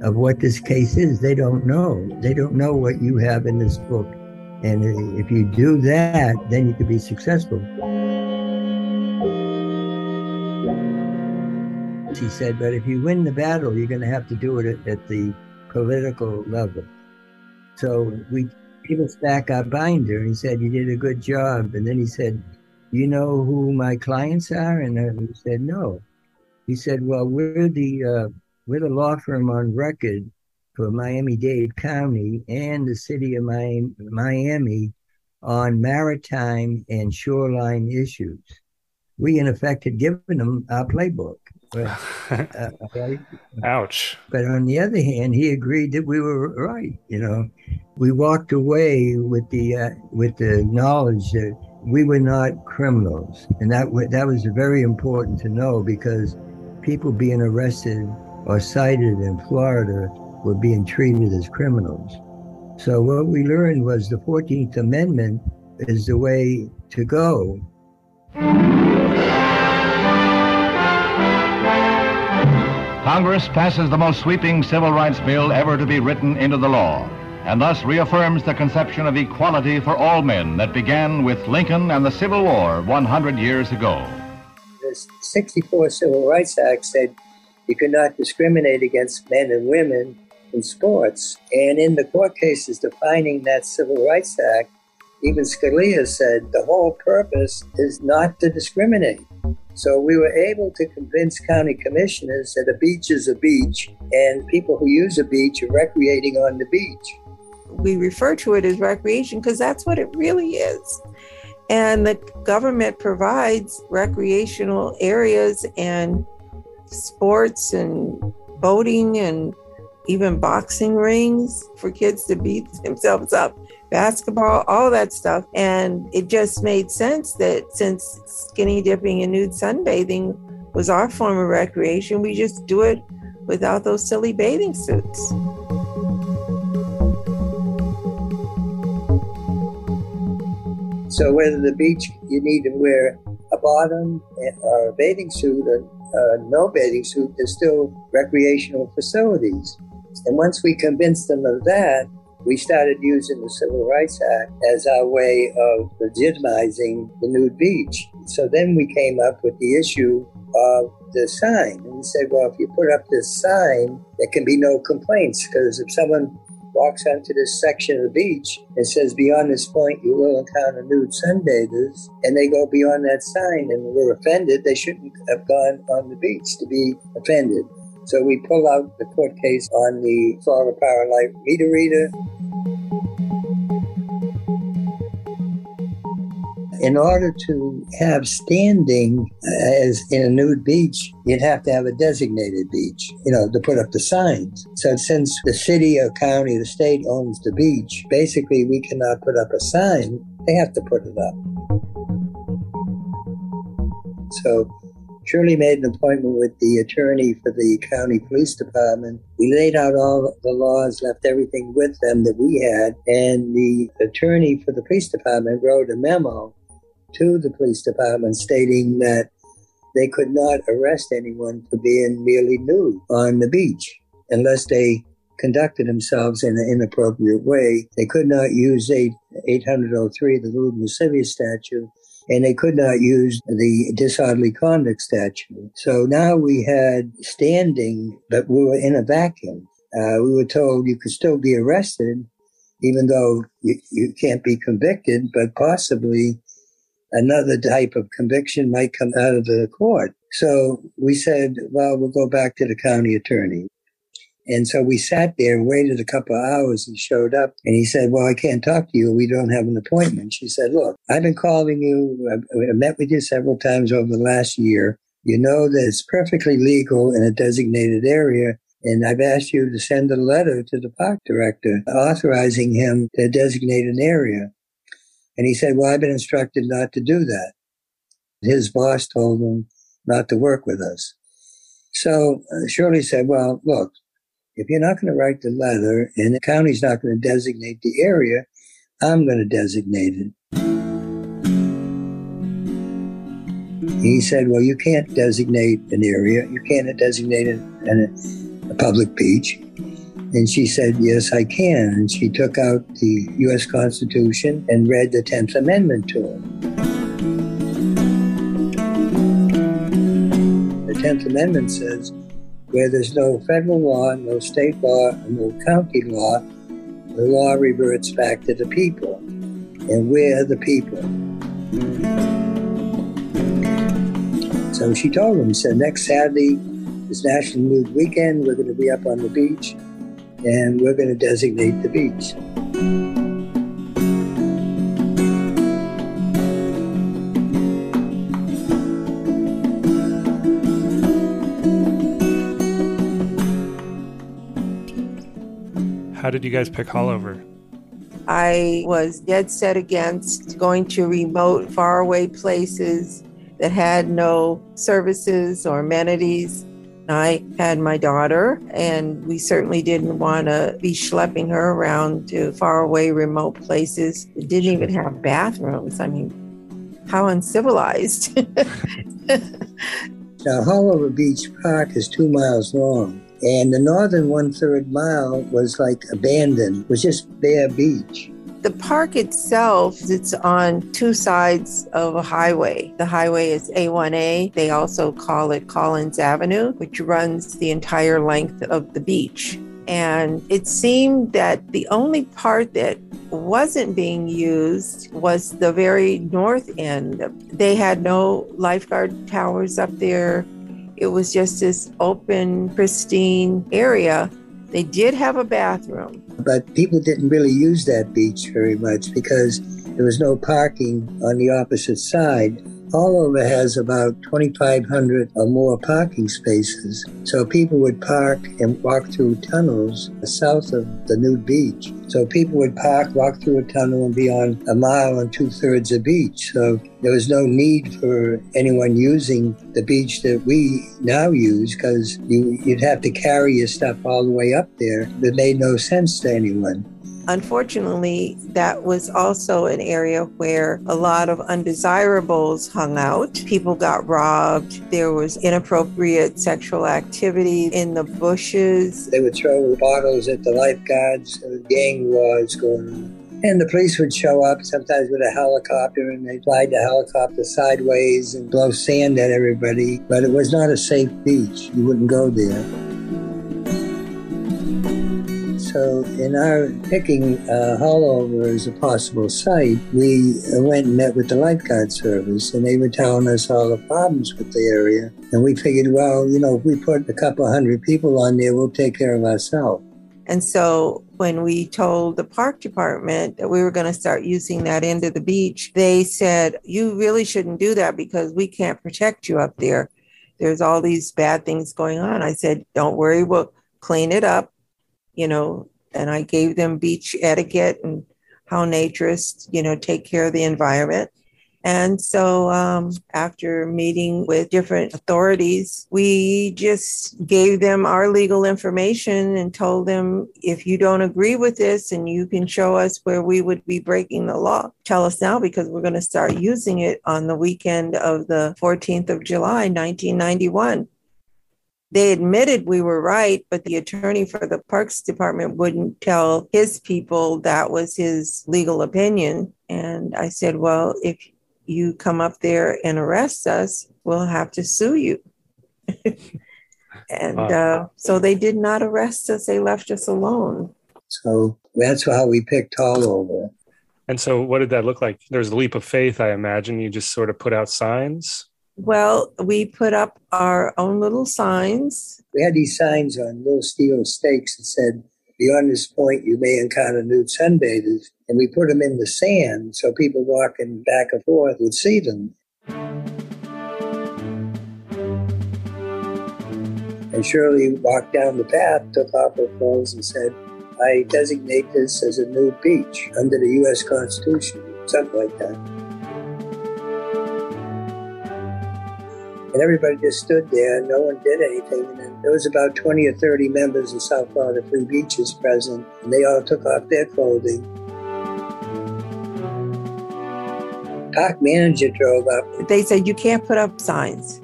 of what this case is. They don't know. They don't know what you have in this book. And if you do that, then you can be successful. He said, but if you win the battle, you're going to have to do it at, the political level. So we gave us back our binder and he said, You did a good job. And then he said, you know who my clients are? And I said, no. He said, well, we're the, uh, we're the law firm on record for Miami-Dade County and the city of Miami on maritime and shoreline issues. We, in effect, had given them our playbook. But, uh, Ouch. But on the other hand, he agreed that we were right. You know, we walked away with the uh, with the knowledge that we were not criminals, and that that was very important to know because people being arrested or cited in Florida were being treated as criminals. So what we learned was the 14th Amendment is the way to go. Congress passes the most sweeping civil rights bill ever to be written into the law and thus reaffirms the conception of equality for all men that began with Lincoln and the Civil War 100 years ago. The 64 Civil Rights Act said you could not discriminate against men and women in sports. And in the court cases defining that Civil Rights Act, even Scalia said the whole purpose is not to discriminate. So we were able to convince county commissioners that a beach is a beach and people who use a beach are recreating on the beach we refer to it as recreation because that's what it really is. And the government provides recreational areas and sports and boating and even boxing rings for kids to beat themselves up, basketball, all that stuff. And it just made sense that since skinny dipping and nude sunbathing was our form of recreation, we just do it without those silly bathing suits. So whether the beach you need to wear a bottom or a bathing suit or uh, no bathing suit, there's still recreational facilities. And once we convinced them of that, we started using the Civil Rights Act as our way of legitimizing the nude beach. So then we came up with the issue of the sign. And we said, well, if you put up this sign, there can be no complaints because if someone walks onto this section of the beach and says, Beyond this point, you will encounter nude sunbathers. And they go beyond that sign and we're offended. They shouldn't have gone on the beach to be offended. So we pull out the court case on the Florida Power Light meter reader. In order to have standing uh, as in a nude beach, you'd have to have a designated beach, you know, to put up the signs. So since the city or county, the state owns the beach, basically we cannot put up a sign. They have to put it up. So Shirley made an appointment with the attorney for the county police department. We laid out all the laws, left everything with them that we had, and the attorney for the police department wrote a memo to the police department stating that they could not arrest anyone for being merely nude on the beach unless they conducted themselves in an inappropriate way. They could not use 8, 803, the lewd and lascivious statute, and they could not use the disorderly conduct statute. So now we had standing, but we were in a vacuum. Uh, we were told you could still be arrested, even though you, you can't be convicted, but possibly another type of conviction might come out of the court. So we said, well, we'll go back to the county attorney. And so we sat there, and waited a couple of hours. He showed up and he said, Well, I can't talk to you. We don't have an appointment. She said, Look, I've been calling you. I've met with you several times over the last year. You know that it's perfectly legal in a designated area. And I've asked you to send a letter to the park director authorizing him to designate an area. And he said, Well, I've been instructed not to do that. His boss told him not to work with us. So uh, Shirley said, Well, look, if you're not going to write the letter and the county's not going to designate the area, I'm going to designate it. He said, Well, you can't designate an area. You can't designate a, a public beach. And she said, Yes, I can. And she took out the U.S. Constitution and read the 10th Amendment to him. The 10th Amendment says, where there's no federal law, no state law, and no county law, the law reverts back to the people. And we're the people. So she told him, said, next Saturday is National Nude Weekend. We're going to be up on the beach and we're going to designate the beach. How did you guys pick Haulover? I was dead set against going to remote, faraway places that had no services or amenities. I had my daughter, and we certainly didn't want to be schlepping her around to faraway, remote places that didn't even have bathrooms. I mean, how uncivilized. now, Haulover Beach Park is two miles long, and the northern one third mile was like abandoned, it was just bare beach. The park itself, it's on two sides of a highway. The highway is A1A. They also call it Collins Avenue, which runs the entire length of the beach. And it seemed that the only part that wasn't being used was the very north end. They had no lifeguard towers up there. It was just this open, pristine area. They did have a bathroom, but people didn't really use that beach very much because there was no parking on the opposite side. Haulover has about 2,500 or more parking spaces. So people would park and walk through tunnels south of the nude beach. So people would park, walk through a tunnel, and be on a mile and two thirds of beach. So there was no need for anyone using the beach that we now use because you, you'd have to carry your stuff all the way up there. It made no sense to anyone. Unfortunately, that was also an area where a lot of undesirables hung out. People got robbed. There was inappropriate sexual activity in the bushes. They would throw bottles at the lifeguards. The Gang wars going on. And the police would show up sometimes with a helicopter and they'd fly the helicopter sideways and blow sand at everybody. But it was not a safe beach. You wouldn't go there. So, in our picking uh, Haulover as a possible site, we went and met with the lifeguard service, and they were telling us all the problems with the area. And we figured, well, you know, if we put a couple hundred people on there, we'll take care of ourselves. And so when we told the park department that we were going to start using that end of the beach, they said, You really shouldn't do that because we can't protect you up there. There's all these bad things going on. I said, Don't worry, we'll clean it up, you know. And I gave them beach etiquette and how naturists, you know, take care of the environment. And so, um, after meeting with different authorities, we just gave them our legal information and told them if you don't agree with this and you can show us where we would be breaking the law, tell us now because we're going to start using it on the weekend of the 14th of July, 1991 they admitted we were right, but the attorney for the Parks Department wouldn't tell his people that was his legal opinion. And I said, well, if you come up there and arrest us, we'll have to sue you. and uh, so they did not arrest us, they left us alone. So that's how we picked Haulover. And so, what did that look like? There's a leap of faith, I imagine. You just sort of put out signs. Well, we put up our own little signs. We had these signs on little steel stakes that said, Beyond this point, you may encounter nude sunbathers. And we put them in the sand so people walking back and forth would see them. And Shirley walked down the path, took off her clothes, and said, I designate this as a nude beach under the U.S. Constitution, something like that. And everybody just stood there and no one did anything. And then there was about 20 or 30 members of South Florida Free Beaches present, and they all took off their clothing. Park manager drove up. They said, You can't put up signs.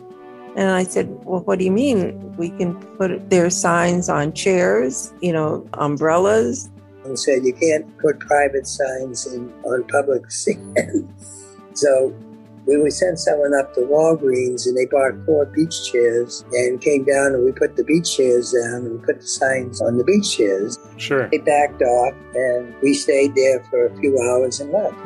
And I said, Well, what do you mean? We can put their signs on chairs, you know, umbrellas. And said, You can't put private signs in, on public sand. so we would send someone up to Walgreens and they bought four beach chairs and came down and we put the beach chairs down and we put the signs on the beach chairs. Sure. They backed off and we stayed there for a few hours and left.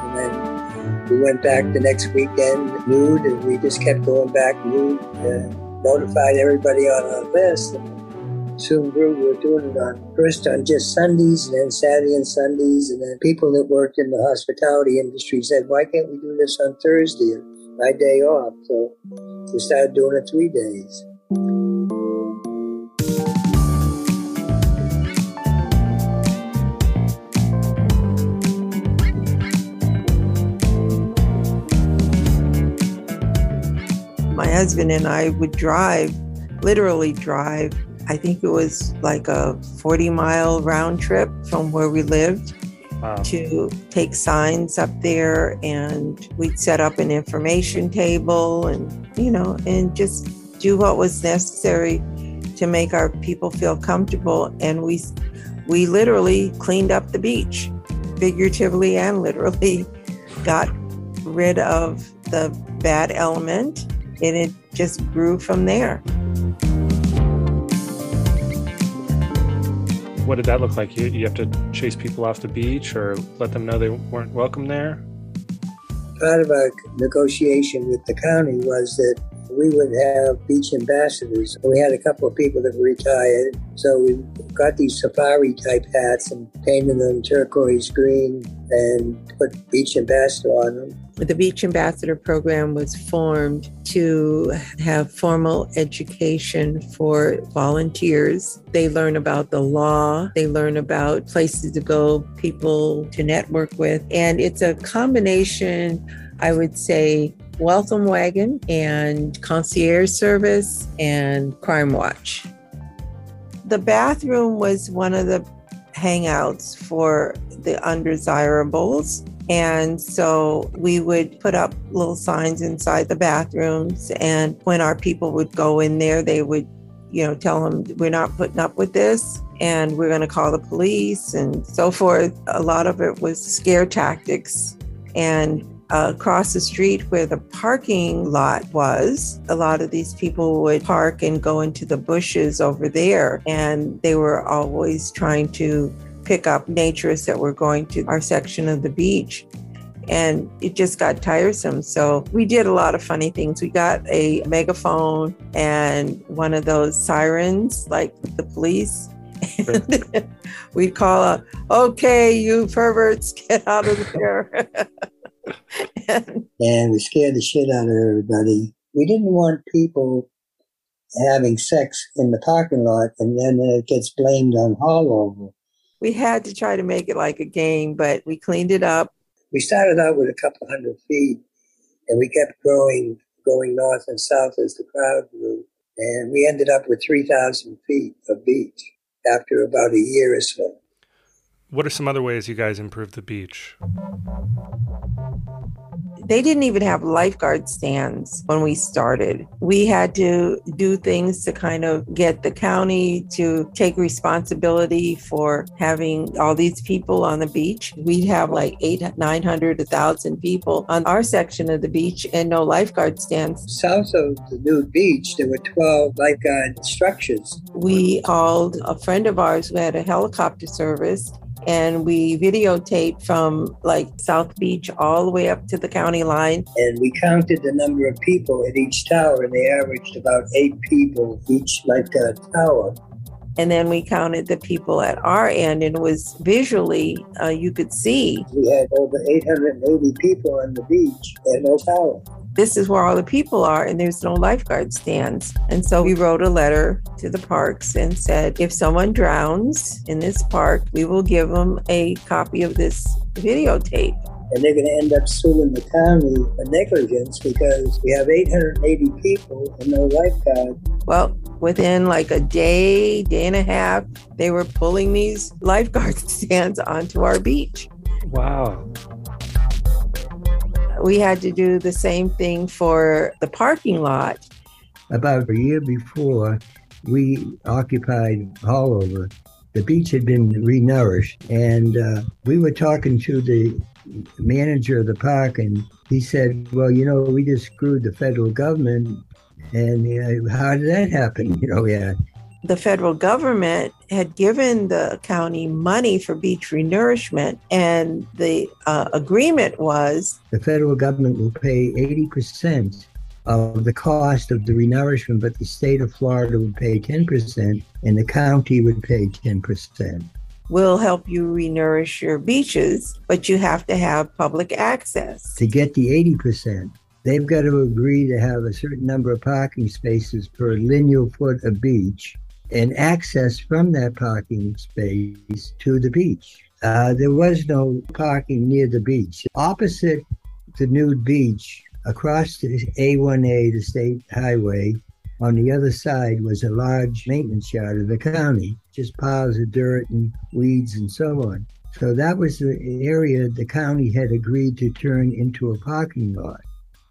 And then we went back the next weekend nude and we just kept going back nude. and notified everybody on our list. And soon grew. We were doing it on first on just Sundays and then Saturday and Sundays. And then people that worked in the hospitality industry said, why can't we do this on Thursday? My day off. So we started doing it three days. My husband and I would drive, literally drive I think it was like a 40 mile round trip from where we lived wow. to take signs up there. And we'd set up an information table and, you know, and just do what was necessary to make our people feel comfortable. And we, we literally cleaned up the beach, figuratively and literally, got rid of the bad element, and it just grew from there. What did that look like? You, you have to chase people off the beach or let them know they weren't welcome there? Part of our negotiation with the county was that we would have beach ambassadors. We had a couple of people that were retired, so we got these safari type hats and painted them turquoise green and put beach ambassador on them. The Beach Ambassador program was formed to have formal education for volunteers. They learn about the law, they learn about places to go, people to network with, and it's a combination, I would say, welcome wagon and concierge service and crime watch. The bathroom was one of the hangouts for the undesirables. And so we would put up little signs inside the bathrooms. And when our people would go in there, they would, you know, tell them, we're not putting up with this and we're going to call the police and so forth. A lot of it was scare tactics. And uh, across the street where the parking lot was, a lot of these people would park and go into the bushes over there. And they were always trying to pick up naturists that were going to our section of the beach. And it just got tiresome. So we did a lot of funny things. We got a megaphone and one of those sirens, like the police. We'd call out, okay, you perverts, get out of there. and we scared the shit out of everybody. We didn't want people having sex in the parking lot and then it gets blamed on Haulover. We had to try to make it like a game, but we cleaned it up. We started out with a couple hundred feet and we kept growing, going north and south as the crowd grew. And we ended up with 3,000 feet of beach after about a year or so. What are some other ways you guys improved the beach? They didn't even have lifeguard stands when we started. We had to do things to kind of get the county to take responsibility for having all these people on the beach. We'd have like eight, 900, 1,000 people on our section of the beach and no lifeguard stands. South of the nude beach, there were 12 lifeguard structures. We called a friend of ours who had a helicopter service and we videotaped from like South Beach all the way up to the county line. And we counted the number of people at each tower, and they averaged about eight people each lifeguard tower. And then we counted the people at our end, and it was visually, uh, you could see. We had over 880 people on the beach at no tower this is where all the people are and there's no lifeguard stands. And so we wrote a letter to the parks and said, if someone drowns in this park, we will give them a copy of this videotape. And they're going to end up suing the county for negligence because we have 880 people and no lifeguard. Well, within like a day, day and a half, they were pulling these lifeguard stands onto our beach. Wow we had to do the same thing for the parking lot. About a year before, we occupied Haulover. The beach had been renourished, and uh, we were talking to the manager of the park, and he said, "Well, you know, we just screwed the federal government, and uh, how did that happen? You know, yeah." The federal government had given the county money for beach renourishment, and the uh, agreement was the federal government will pay 80% of the cost of the renourishment, but the state of Florida would pay 10%, and the county would pay 10%. We'll help you renourish your beaches, but you have to have public access. To get the 80%, they've got to agree to have a certain number of parking spaces per lineal foot of beach and access from that parking space to the beach. Uh, there was no parking near the beach. Opposite the nude beach, across the A1A, the state highway, on the other side was a large maintenance yard of the county, just piles of dirt and weeds and so on. So that was the area the county had agreed to turn into a parking lot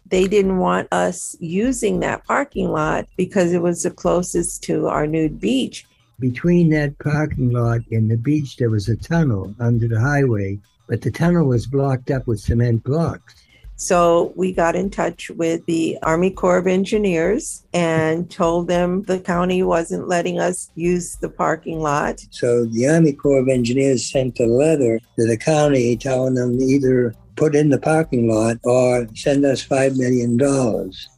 they didn't want us using that parking lot because it was the closest to our nude beach. Between that parking lot and the beach, there was a tunnel under the highway, but the tunnel was blocked up with cement blocks. So we got in touch with the Army Corps of Engineers and told them the county wasn't letting us use the parking lot. So the Army Corps of Engineers sent a letter to the county telling them either put in the parking lot or send us $5 million.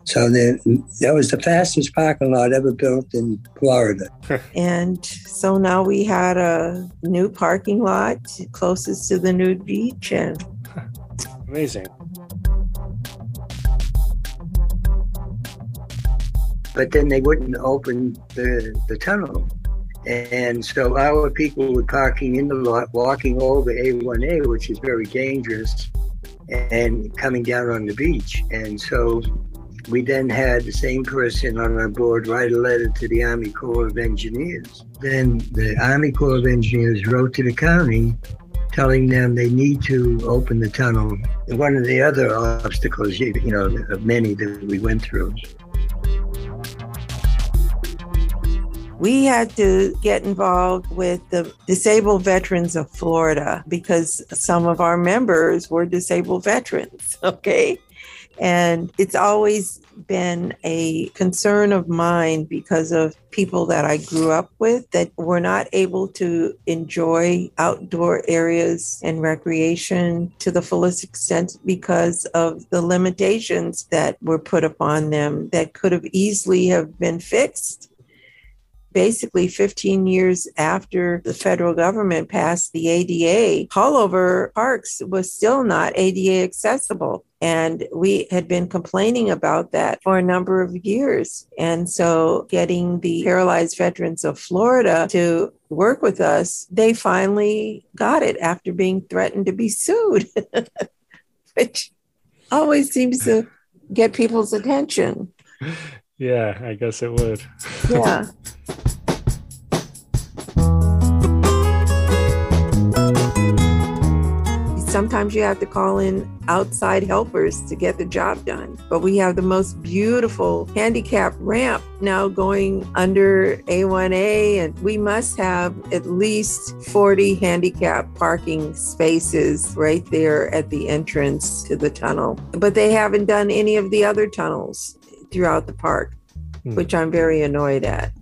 So that was the fastest parking lot ever built in Florida. and so now we had a new parking lot closest to the nude beach. and Amazing. But then they wouldn't open the, the tunnel. And so our people were parking in the lot, walking over A1A, which is very dangerous and coming down on the beach. And so we then had the same person on our board write a letter to the Army Corps of Engineers. Then the Army Corps of Engineers wrote to the county telling them they need to open the tunnel. One of the other obstacles, you know, of many that we went through. We had to get involved with the disabled veterans of Florida because some of our members were disabled veterans. Okay. And it's always been a concern of mine because of people that I grew up with that were not able to enjoy outdoor areas and recreation to the fullest extent because of the limitations that were put upon them that could have easily have been fixed basically 15 years after the federal government passed the ADA, Haulover Parks was still not ADA accessible. And we had been complaining about that for a number of years. And so, getting the Paralyzed Veterans of Florida to work with us, they finally got it after being threatened to be sued, which always seems to get people's attention. Yeah, I guess it would. Yeah. Sometimes you have to call in outside helpers to get the job done. But we have the most beautiful handicap ramp now going under A1A, and we must have at least 40 handicap parking spaces right there at the entrance to the tunnel. But they haven't done any of the other tunnels throughout the park, Hmm. which I'm very annoyed at.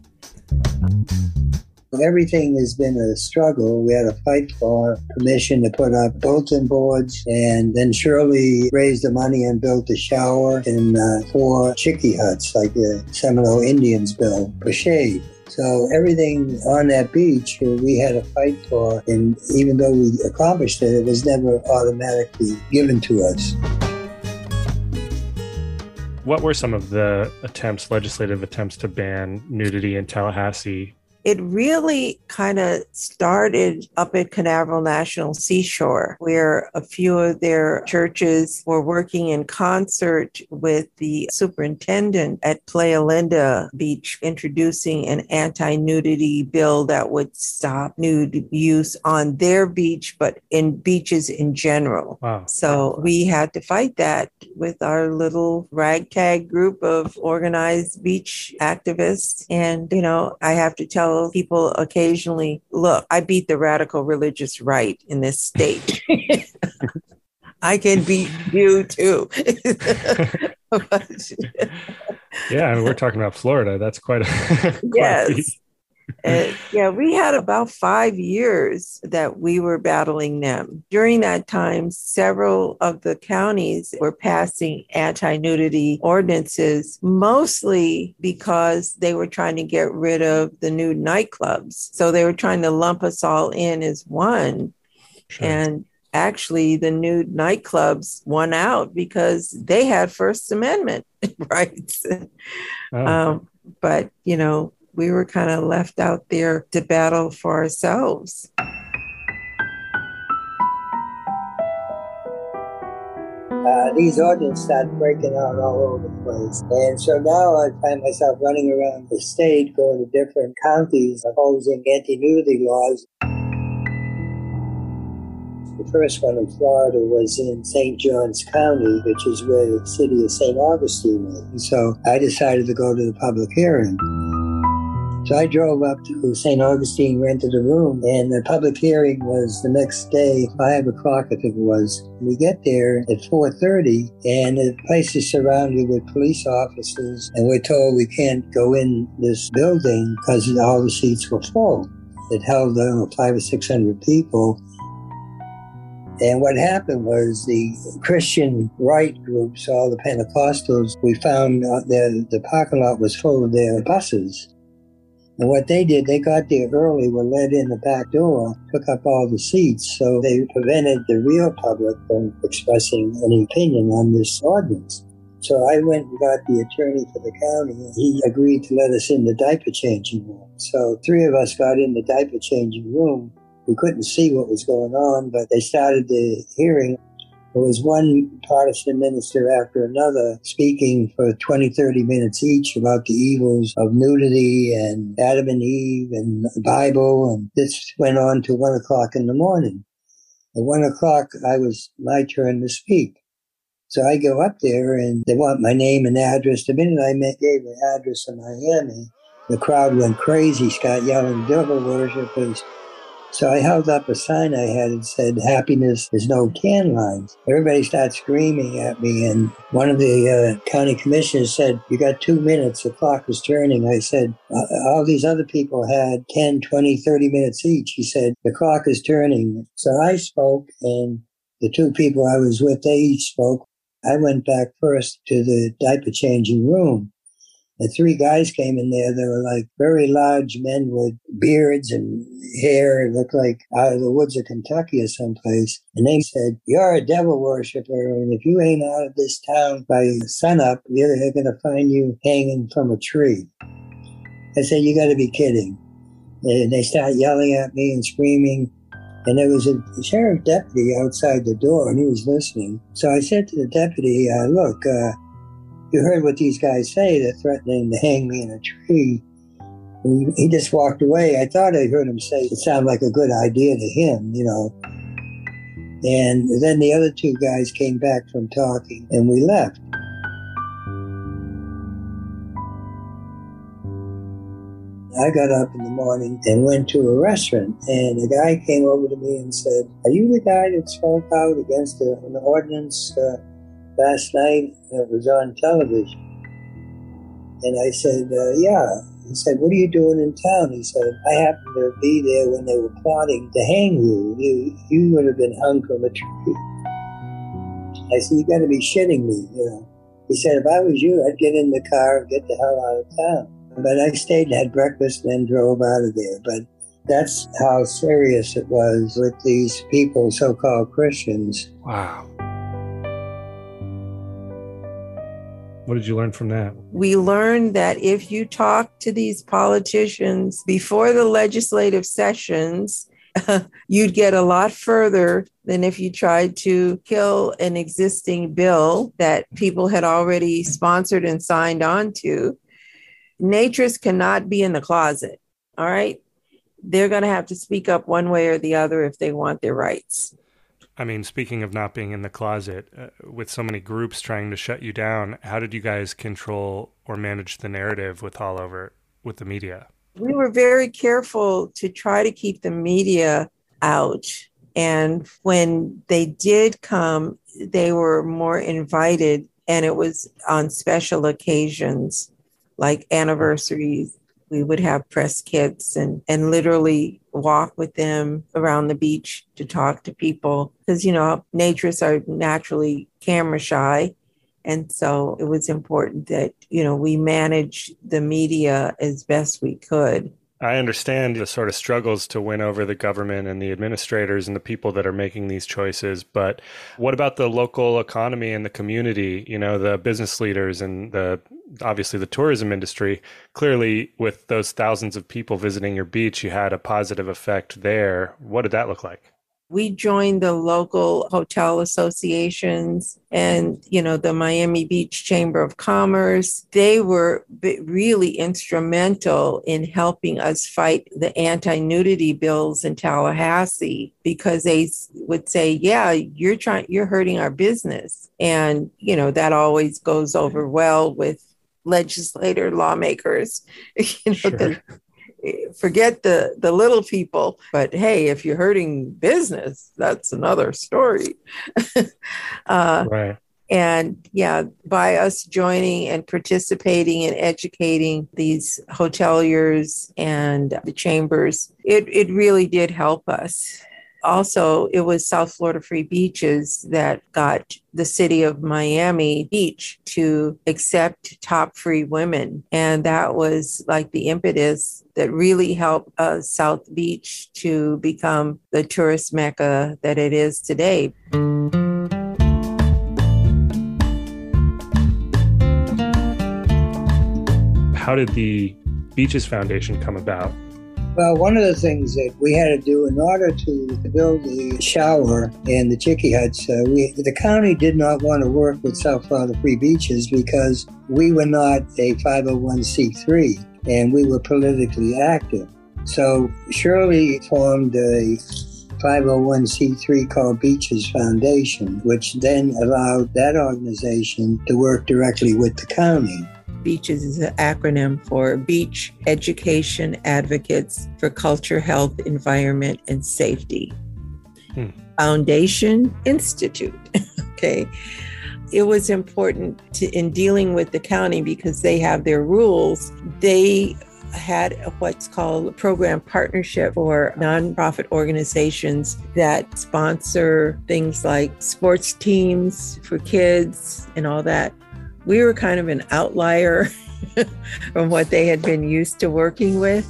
Everything has been a struggle. We had to fight for permission to put up bulletin boards, and then Shirley raised the money and built a shower and uh, four chickee huts like the Seminole Indians built for shade. So everything on that beach we had to fight for, and even though we accomplished it, it was never automatically given to us. What were some of the attempts, legislative attempts to ban nudity in Tallahassee? It really kind of started up at Canaveral National Seashore, where a few of their churches were working in concert with the superintendent at Playa Linda Beach, introducing an anti nudity bill that would stop nude use on their beach, but in beaches in general. Wow. So we had to fight that with our little ragtag group of organized beach activists. And, you know, I have to tell people occasionally, look, I beat the radical religious right in this state. I can beat you too. Yeah, I mean, we're talking about Florida. That's quite a quite a yes. Yeah, we had about five years that we were battling them. During that time, several of the counties were passing anti nudity ordinances, mostly because they were trying to get rid of the nude nightclubs. So they were trying to lump us all in as one. And actually, the nude nightclubs won out because they had First Amendment rights. Oh. Um, but, you know, we were kind of left out there to battle for ourselves. uh, these ordinances started breaking out all over the place. And so now I find myself running around the state, going to different counties, opposing anti-nudity laws. The first one in Florida was in St. Johns County, which is where the city of St. Augustine is. And so I decided to go to the public hearing. So I drove up to St. Augustine, rented a room, and the public hearing was the next day, five o'clock, I think it was. We get there at four thirty, and the place is surrounded with police officers, and we're told we can't go in this building because all the seats were full. It held I know, five or six hundred people. And what happened was the Christian right groups, all the Pentecostals, we found that the parking lot was full of their buses. And what they did, they got there early, were let in the back door, took up all the seats, so they prevented the real public from expressing any opinion on this ordinance. So I went and got the attorney for the county, and he agreed to let us in the diaper changing room. So three of us got in the diaper changing room. We couldn't see what was going on, but they started the hearing. There was one Protestant minister after another speaking for 20, 30 minutes each about the evils of nudity and Adam and Eve and the Bible. And this went on to one o'clock in the morning. At one o'clock, I was my turn to speak. So I go up there and they want my name and address. The minute I gave the address of Miami, the crowd went crazy, Scott yelling, devil worshippers. So I held up a sign I had and said, happiness is no can lines. Everybody started screaming at me. And one of the uh, county commissioners said, you got two minutes. The clock was turning. I said, all these other people had 10, 20, 30 minutes each. He said, the clock is turning. So I spoke and the two people I was with, they each spoke. I went back first to the diaper changing room. And three guys came in there. They were like very large men with beards and hair. It looked like out of the woods of Kentucky or someplace. And they said, You're a devil worshiper. And if you ain't out of this town by sunup, they're going to find you hanging from a tree. I said, You got to be kidding. And they started yelling at me and screaming. And there was a sheriff deputy outside the door, and he was listening. So I said to the deputy, uh, Look, uh, you heard what these guys say. They're threatening to hang me in a tree. He, he just walked away. I thought I heard him say it sounded like a good idea to him, you know. And then the other two guys came back from talking, and we left. I got up in the morning and went to a restaurant, and a guy came over to me and said, "Are you the guy that spoke out against the, an ordinance uh, last night? It was on television." And I said, uh, "Yeah." He said, "What are you doing in town?" He said, "I happened to be there when they were plotting to hang you. You you would have been hung from a tree." I said, "You got to be shitting me," you know. He said, "If I was you, I'd get in the car and get the hell out of town." But I stayed and had breakfast and then drove out of there. But that's how serious it was with these people, so called Christians. Wow. What did you learn from that? We learned that if you talk to these politicians before the legislative sessions, you'd get a lot further than if you tried to kill an existing bill that people had already sponsored and signed on to naturists cannot be in the closet. All right. They're going to have to speak up one way or the other if they want their rights. I mean, speaking of not being in the closet, uh, with so many groups trying to shut you down, how did you guys control or manage the narrative with all over with the media? We were very careful to try to keep the media out. And when they did come, they were more invited, and it was on special occasions like anniversaries we would have press kits and and literally walk with them around the beach to talk to people. Because you know naturists are naturally camera shy. And so it was important that you know we manage the media as best we could I understand the sort of struggles to win over the government and the administrators and the people that are making these choices. But what about the local economy and the community? You know, the business leaders and the obviously the tourism industry. Clearly, with those thousands of people visiting your beach, you had a positive effect there. What did that look like? We joined the local hotel associations and you know the miami beach chamber of commerce. They were really instrumental in helping us fight the anti-nudity bills in tallahassee because they would say yeah you're trying you're hurting our business. And you know that always goes over well with legislator lawmakers you know sure forget the the little people but hey if you're hurting business that's another story. Uh, right. and yeah by us joining and participating and educating these hoteliers and the chambers it, it really did help us also, it was South Florida Free Beaches that got the city of Miami Beach to accept top free women. And that was like the impetus that really helped uh, South Beach to become the tourist mecca that it is today. How did the Beaches Foundation come about? Well, one of the things that we had to do in order to build the shower and the chickee huts, uh, we, the county did not want to work with South Florida Free Beaches because we were not a 501c3 and we were politically active. So Shirley formed a 501c3 called Beaches Foundation, which then allowed that organization to work directly with the county. Beaches is an acronym for Beach Education Advocates for Culture, Health, Environment, and Safety. Hmm. Foundation Institute. okay. It was important to, in dealing with the county because they have their rules. They had what's called a program partnership for nonprofit organizations that sponsor things like sports teams for kids and all that. We were kind of an outlier from what they had been used to working with.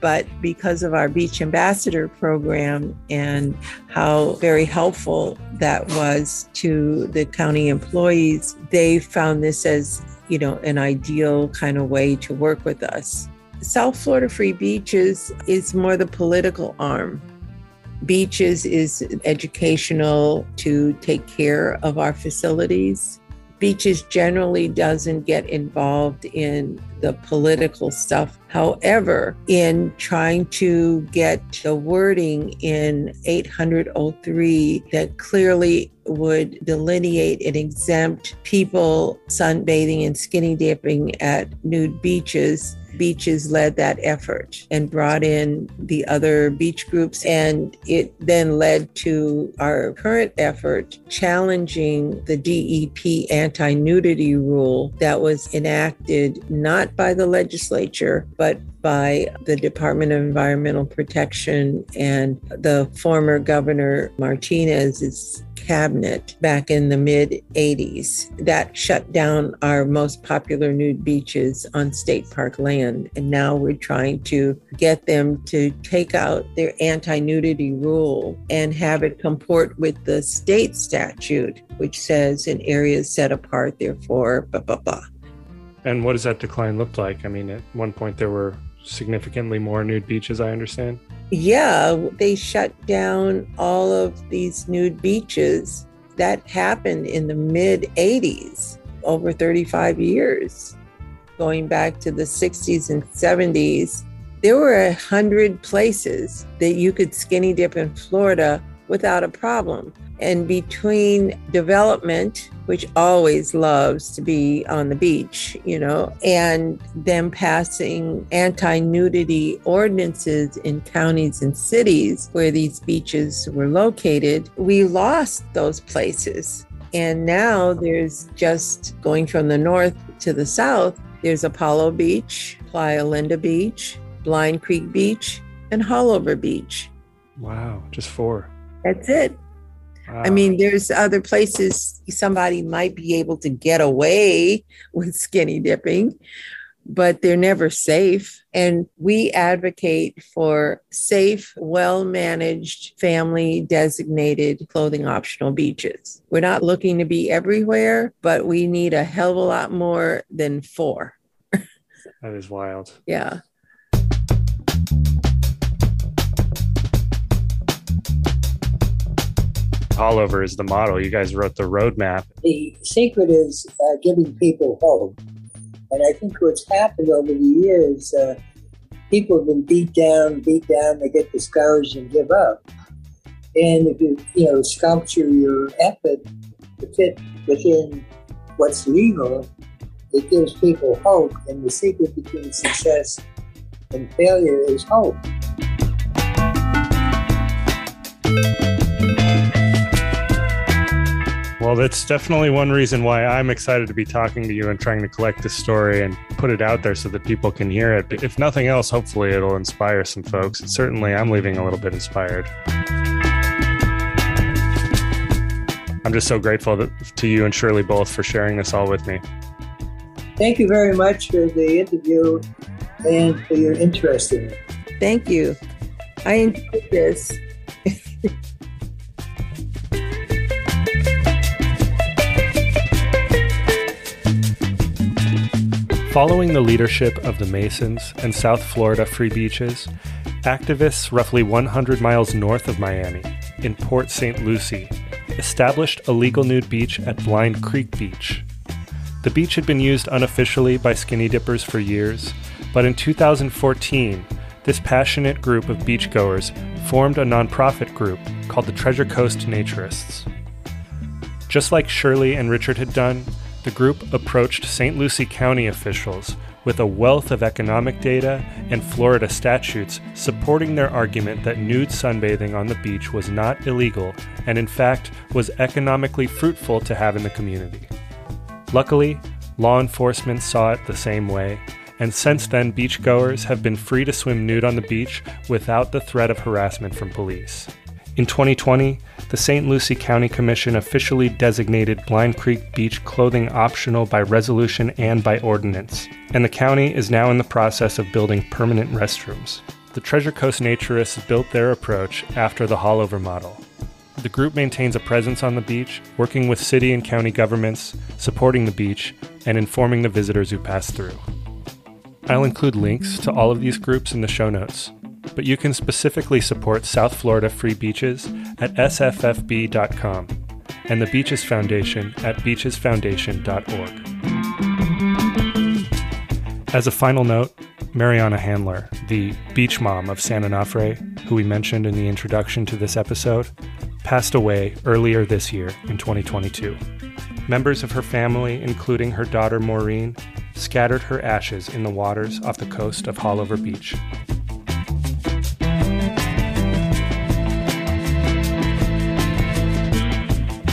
But because of our Beach Ambassador program and how very helpful that was to the county employees, they found this as, you know, an ideal kind of way to work with us. South Florida Free Beaches is more the political arm. Beaches is educational to take care of our facilities. Beaches generally doesn't get involved in the political stuff. However, in trying to get the wording in 803 that clearly would delineate and exempt people sunbathing and skinny dipping at nude beaches Beaches led that effort and brought in the other beach groups. And it then led to our current effort challenging the DEP anti nudity rule that was enacted not by the legislature, but by the Department of Environmental Protection and the former Governor Martinez's cabinet back in the mid 80s that shut down our most popular nude beaches on state park land. And now we're trying to get them to take out their anti nudity rule and have it comport with the state statute, which says in areas set apart, therefore, blah, blah, blah. And what does that decline look like? I mean, at one point there were significantly more nude beaches, I understand. Yeah, they shut down all of these nude beaches. That happened in the mid 80s, over 35 years. Going back to the 60s and 70s, there were a hundred places that you could skinny dip in Florida without a problem. And between development, which always loves to be on the beach, you know, and them passing anti nudity ordinances in counties and cities where these beaches were located, we lost those places. And now there's just going from the north to the south, there's Apollo Beach, Playa Linda Beach, Blind Creek Beach, and Haulover Beach. Wow, just four. That's it. Wow. I mean, there's other places somebody might be able to get away with skinny dipping, but they're never safe. And we advocate for safe, well managed, family designated clothing optional beaches. We're not looking to be everywhere, but we need a hell of a lot more than four. that is wild. Yeah. Haulover is the model. You guys wrote the roadmap. The secret is uh, giving people hope. And I think what's happened over the years, uh, people have been beat down, beat down, they get discouraged and give up. And if you, you know, sculpture your effort to fit within what's legal, it gives people hope. And the secret between success and failure is hope. Well, that's definitely one reason why I'm excited to be talking to you and trying to collect this story and put it out there so that people can hear it. But if nothing else, hopefully it'll inspire some folks. And certainly I'm leaving a little bit inspired. I'm just so grateful to you and Shirley both for sharing this all with me. Thank you very much for the interview and for your interest in it. Thank you. I enjoyed this. Following the leadership of the Masons and South Florida Free Beaches, activists roughly 100 miles north of Miami, in Port St. Lucie, established a legal nude beach at Blind Creek Beach. The beach had been used unofficially by skinny dippers for years, but in 2014, this passionate group of beachgoers formed a nonprofit group called the Treasure Coast Naturists. Just like Shirley and Richard had done, the group approached St. Lucie County officials with a wealth of economic data and Florida statutes supporting their argument that nude sunbathing on the beach was not illegal and, in fact, was economically fruitful to have in the community. Luckily, law enforcement saw it the same way, and since then, beachgoers have been free to swim nude on the beach without the threat of harassment from police. In 2020, the St. Lucie County Commission officially designated Blind Creek Beach clothing optional by resolution and by ordinance, and the county is now in the process of building permanent restrooms. The Treasure Coast Naturists built their approach after the Haulover model. The group maintains a presence on the beach, working with city and county governments, supporting the beach, and informing the visitors who pass through. I'll include links to all of these groups in the show notes, but you can specifically support South Florida Free Beaches at sffb.com and the Beaches Foundation at beachesfoundation.org. As a final note, Mariana Handler, the beach mom of San Onofre, who we mentioned in the introduction to this episode, passed away earlier this year in 2022. Members of her family, including her daughter Maureen, scattered her ashes in the waters off the coast of Haulover Beach.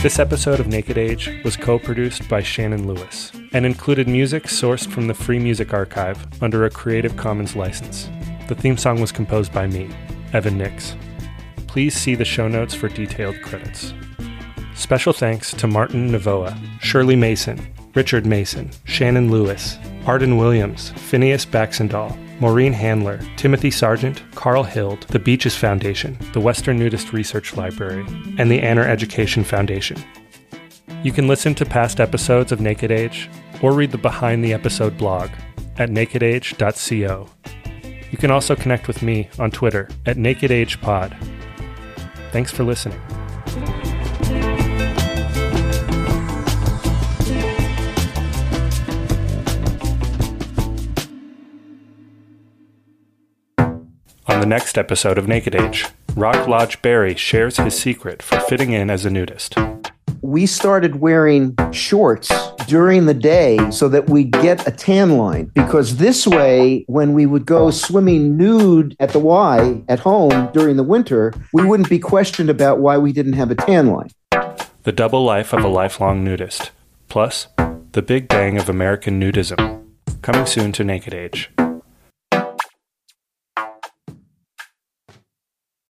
This episode of Naked Age was co produced by Shannon Lewis and included music sourced from the Free Music Archive under a Creative Commons license. The theme song was composed by me, Evan Nix. Please see the show notes for detailed credits. Special thanks to Martin Navoa, Shirley Mason, Richard Mason, Shannon Lewis, Arden Williams, Phineas Baxandall, Maureen Handler, Timothy Sargent, Carl Hild, the Beaches Foundation, the Western Nudist Research Library, and the AANR Education Foundation. You can listen to past episodes of Naked Age or read the behind the episode blog at nakedage.co. You can also connect with me on Twitter at NakedAgePod. Thanks for listening. The next episode of Naked Age, Rock Lodge Barry shares his secret for fitting in as a nudist. We started wearing shorts during the day so that we get a tan line because this way, when we would go swimming nude at the Y at home during the winter, we wouldn't be questioned about why we didn't have a tan line. The Double Life of a Lifelong Nudist, plus The Big Bang of American Nudism. Coming soon to Naked Age.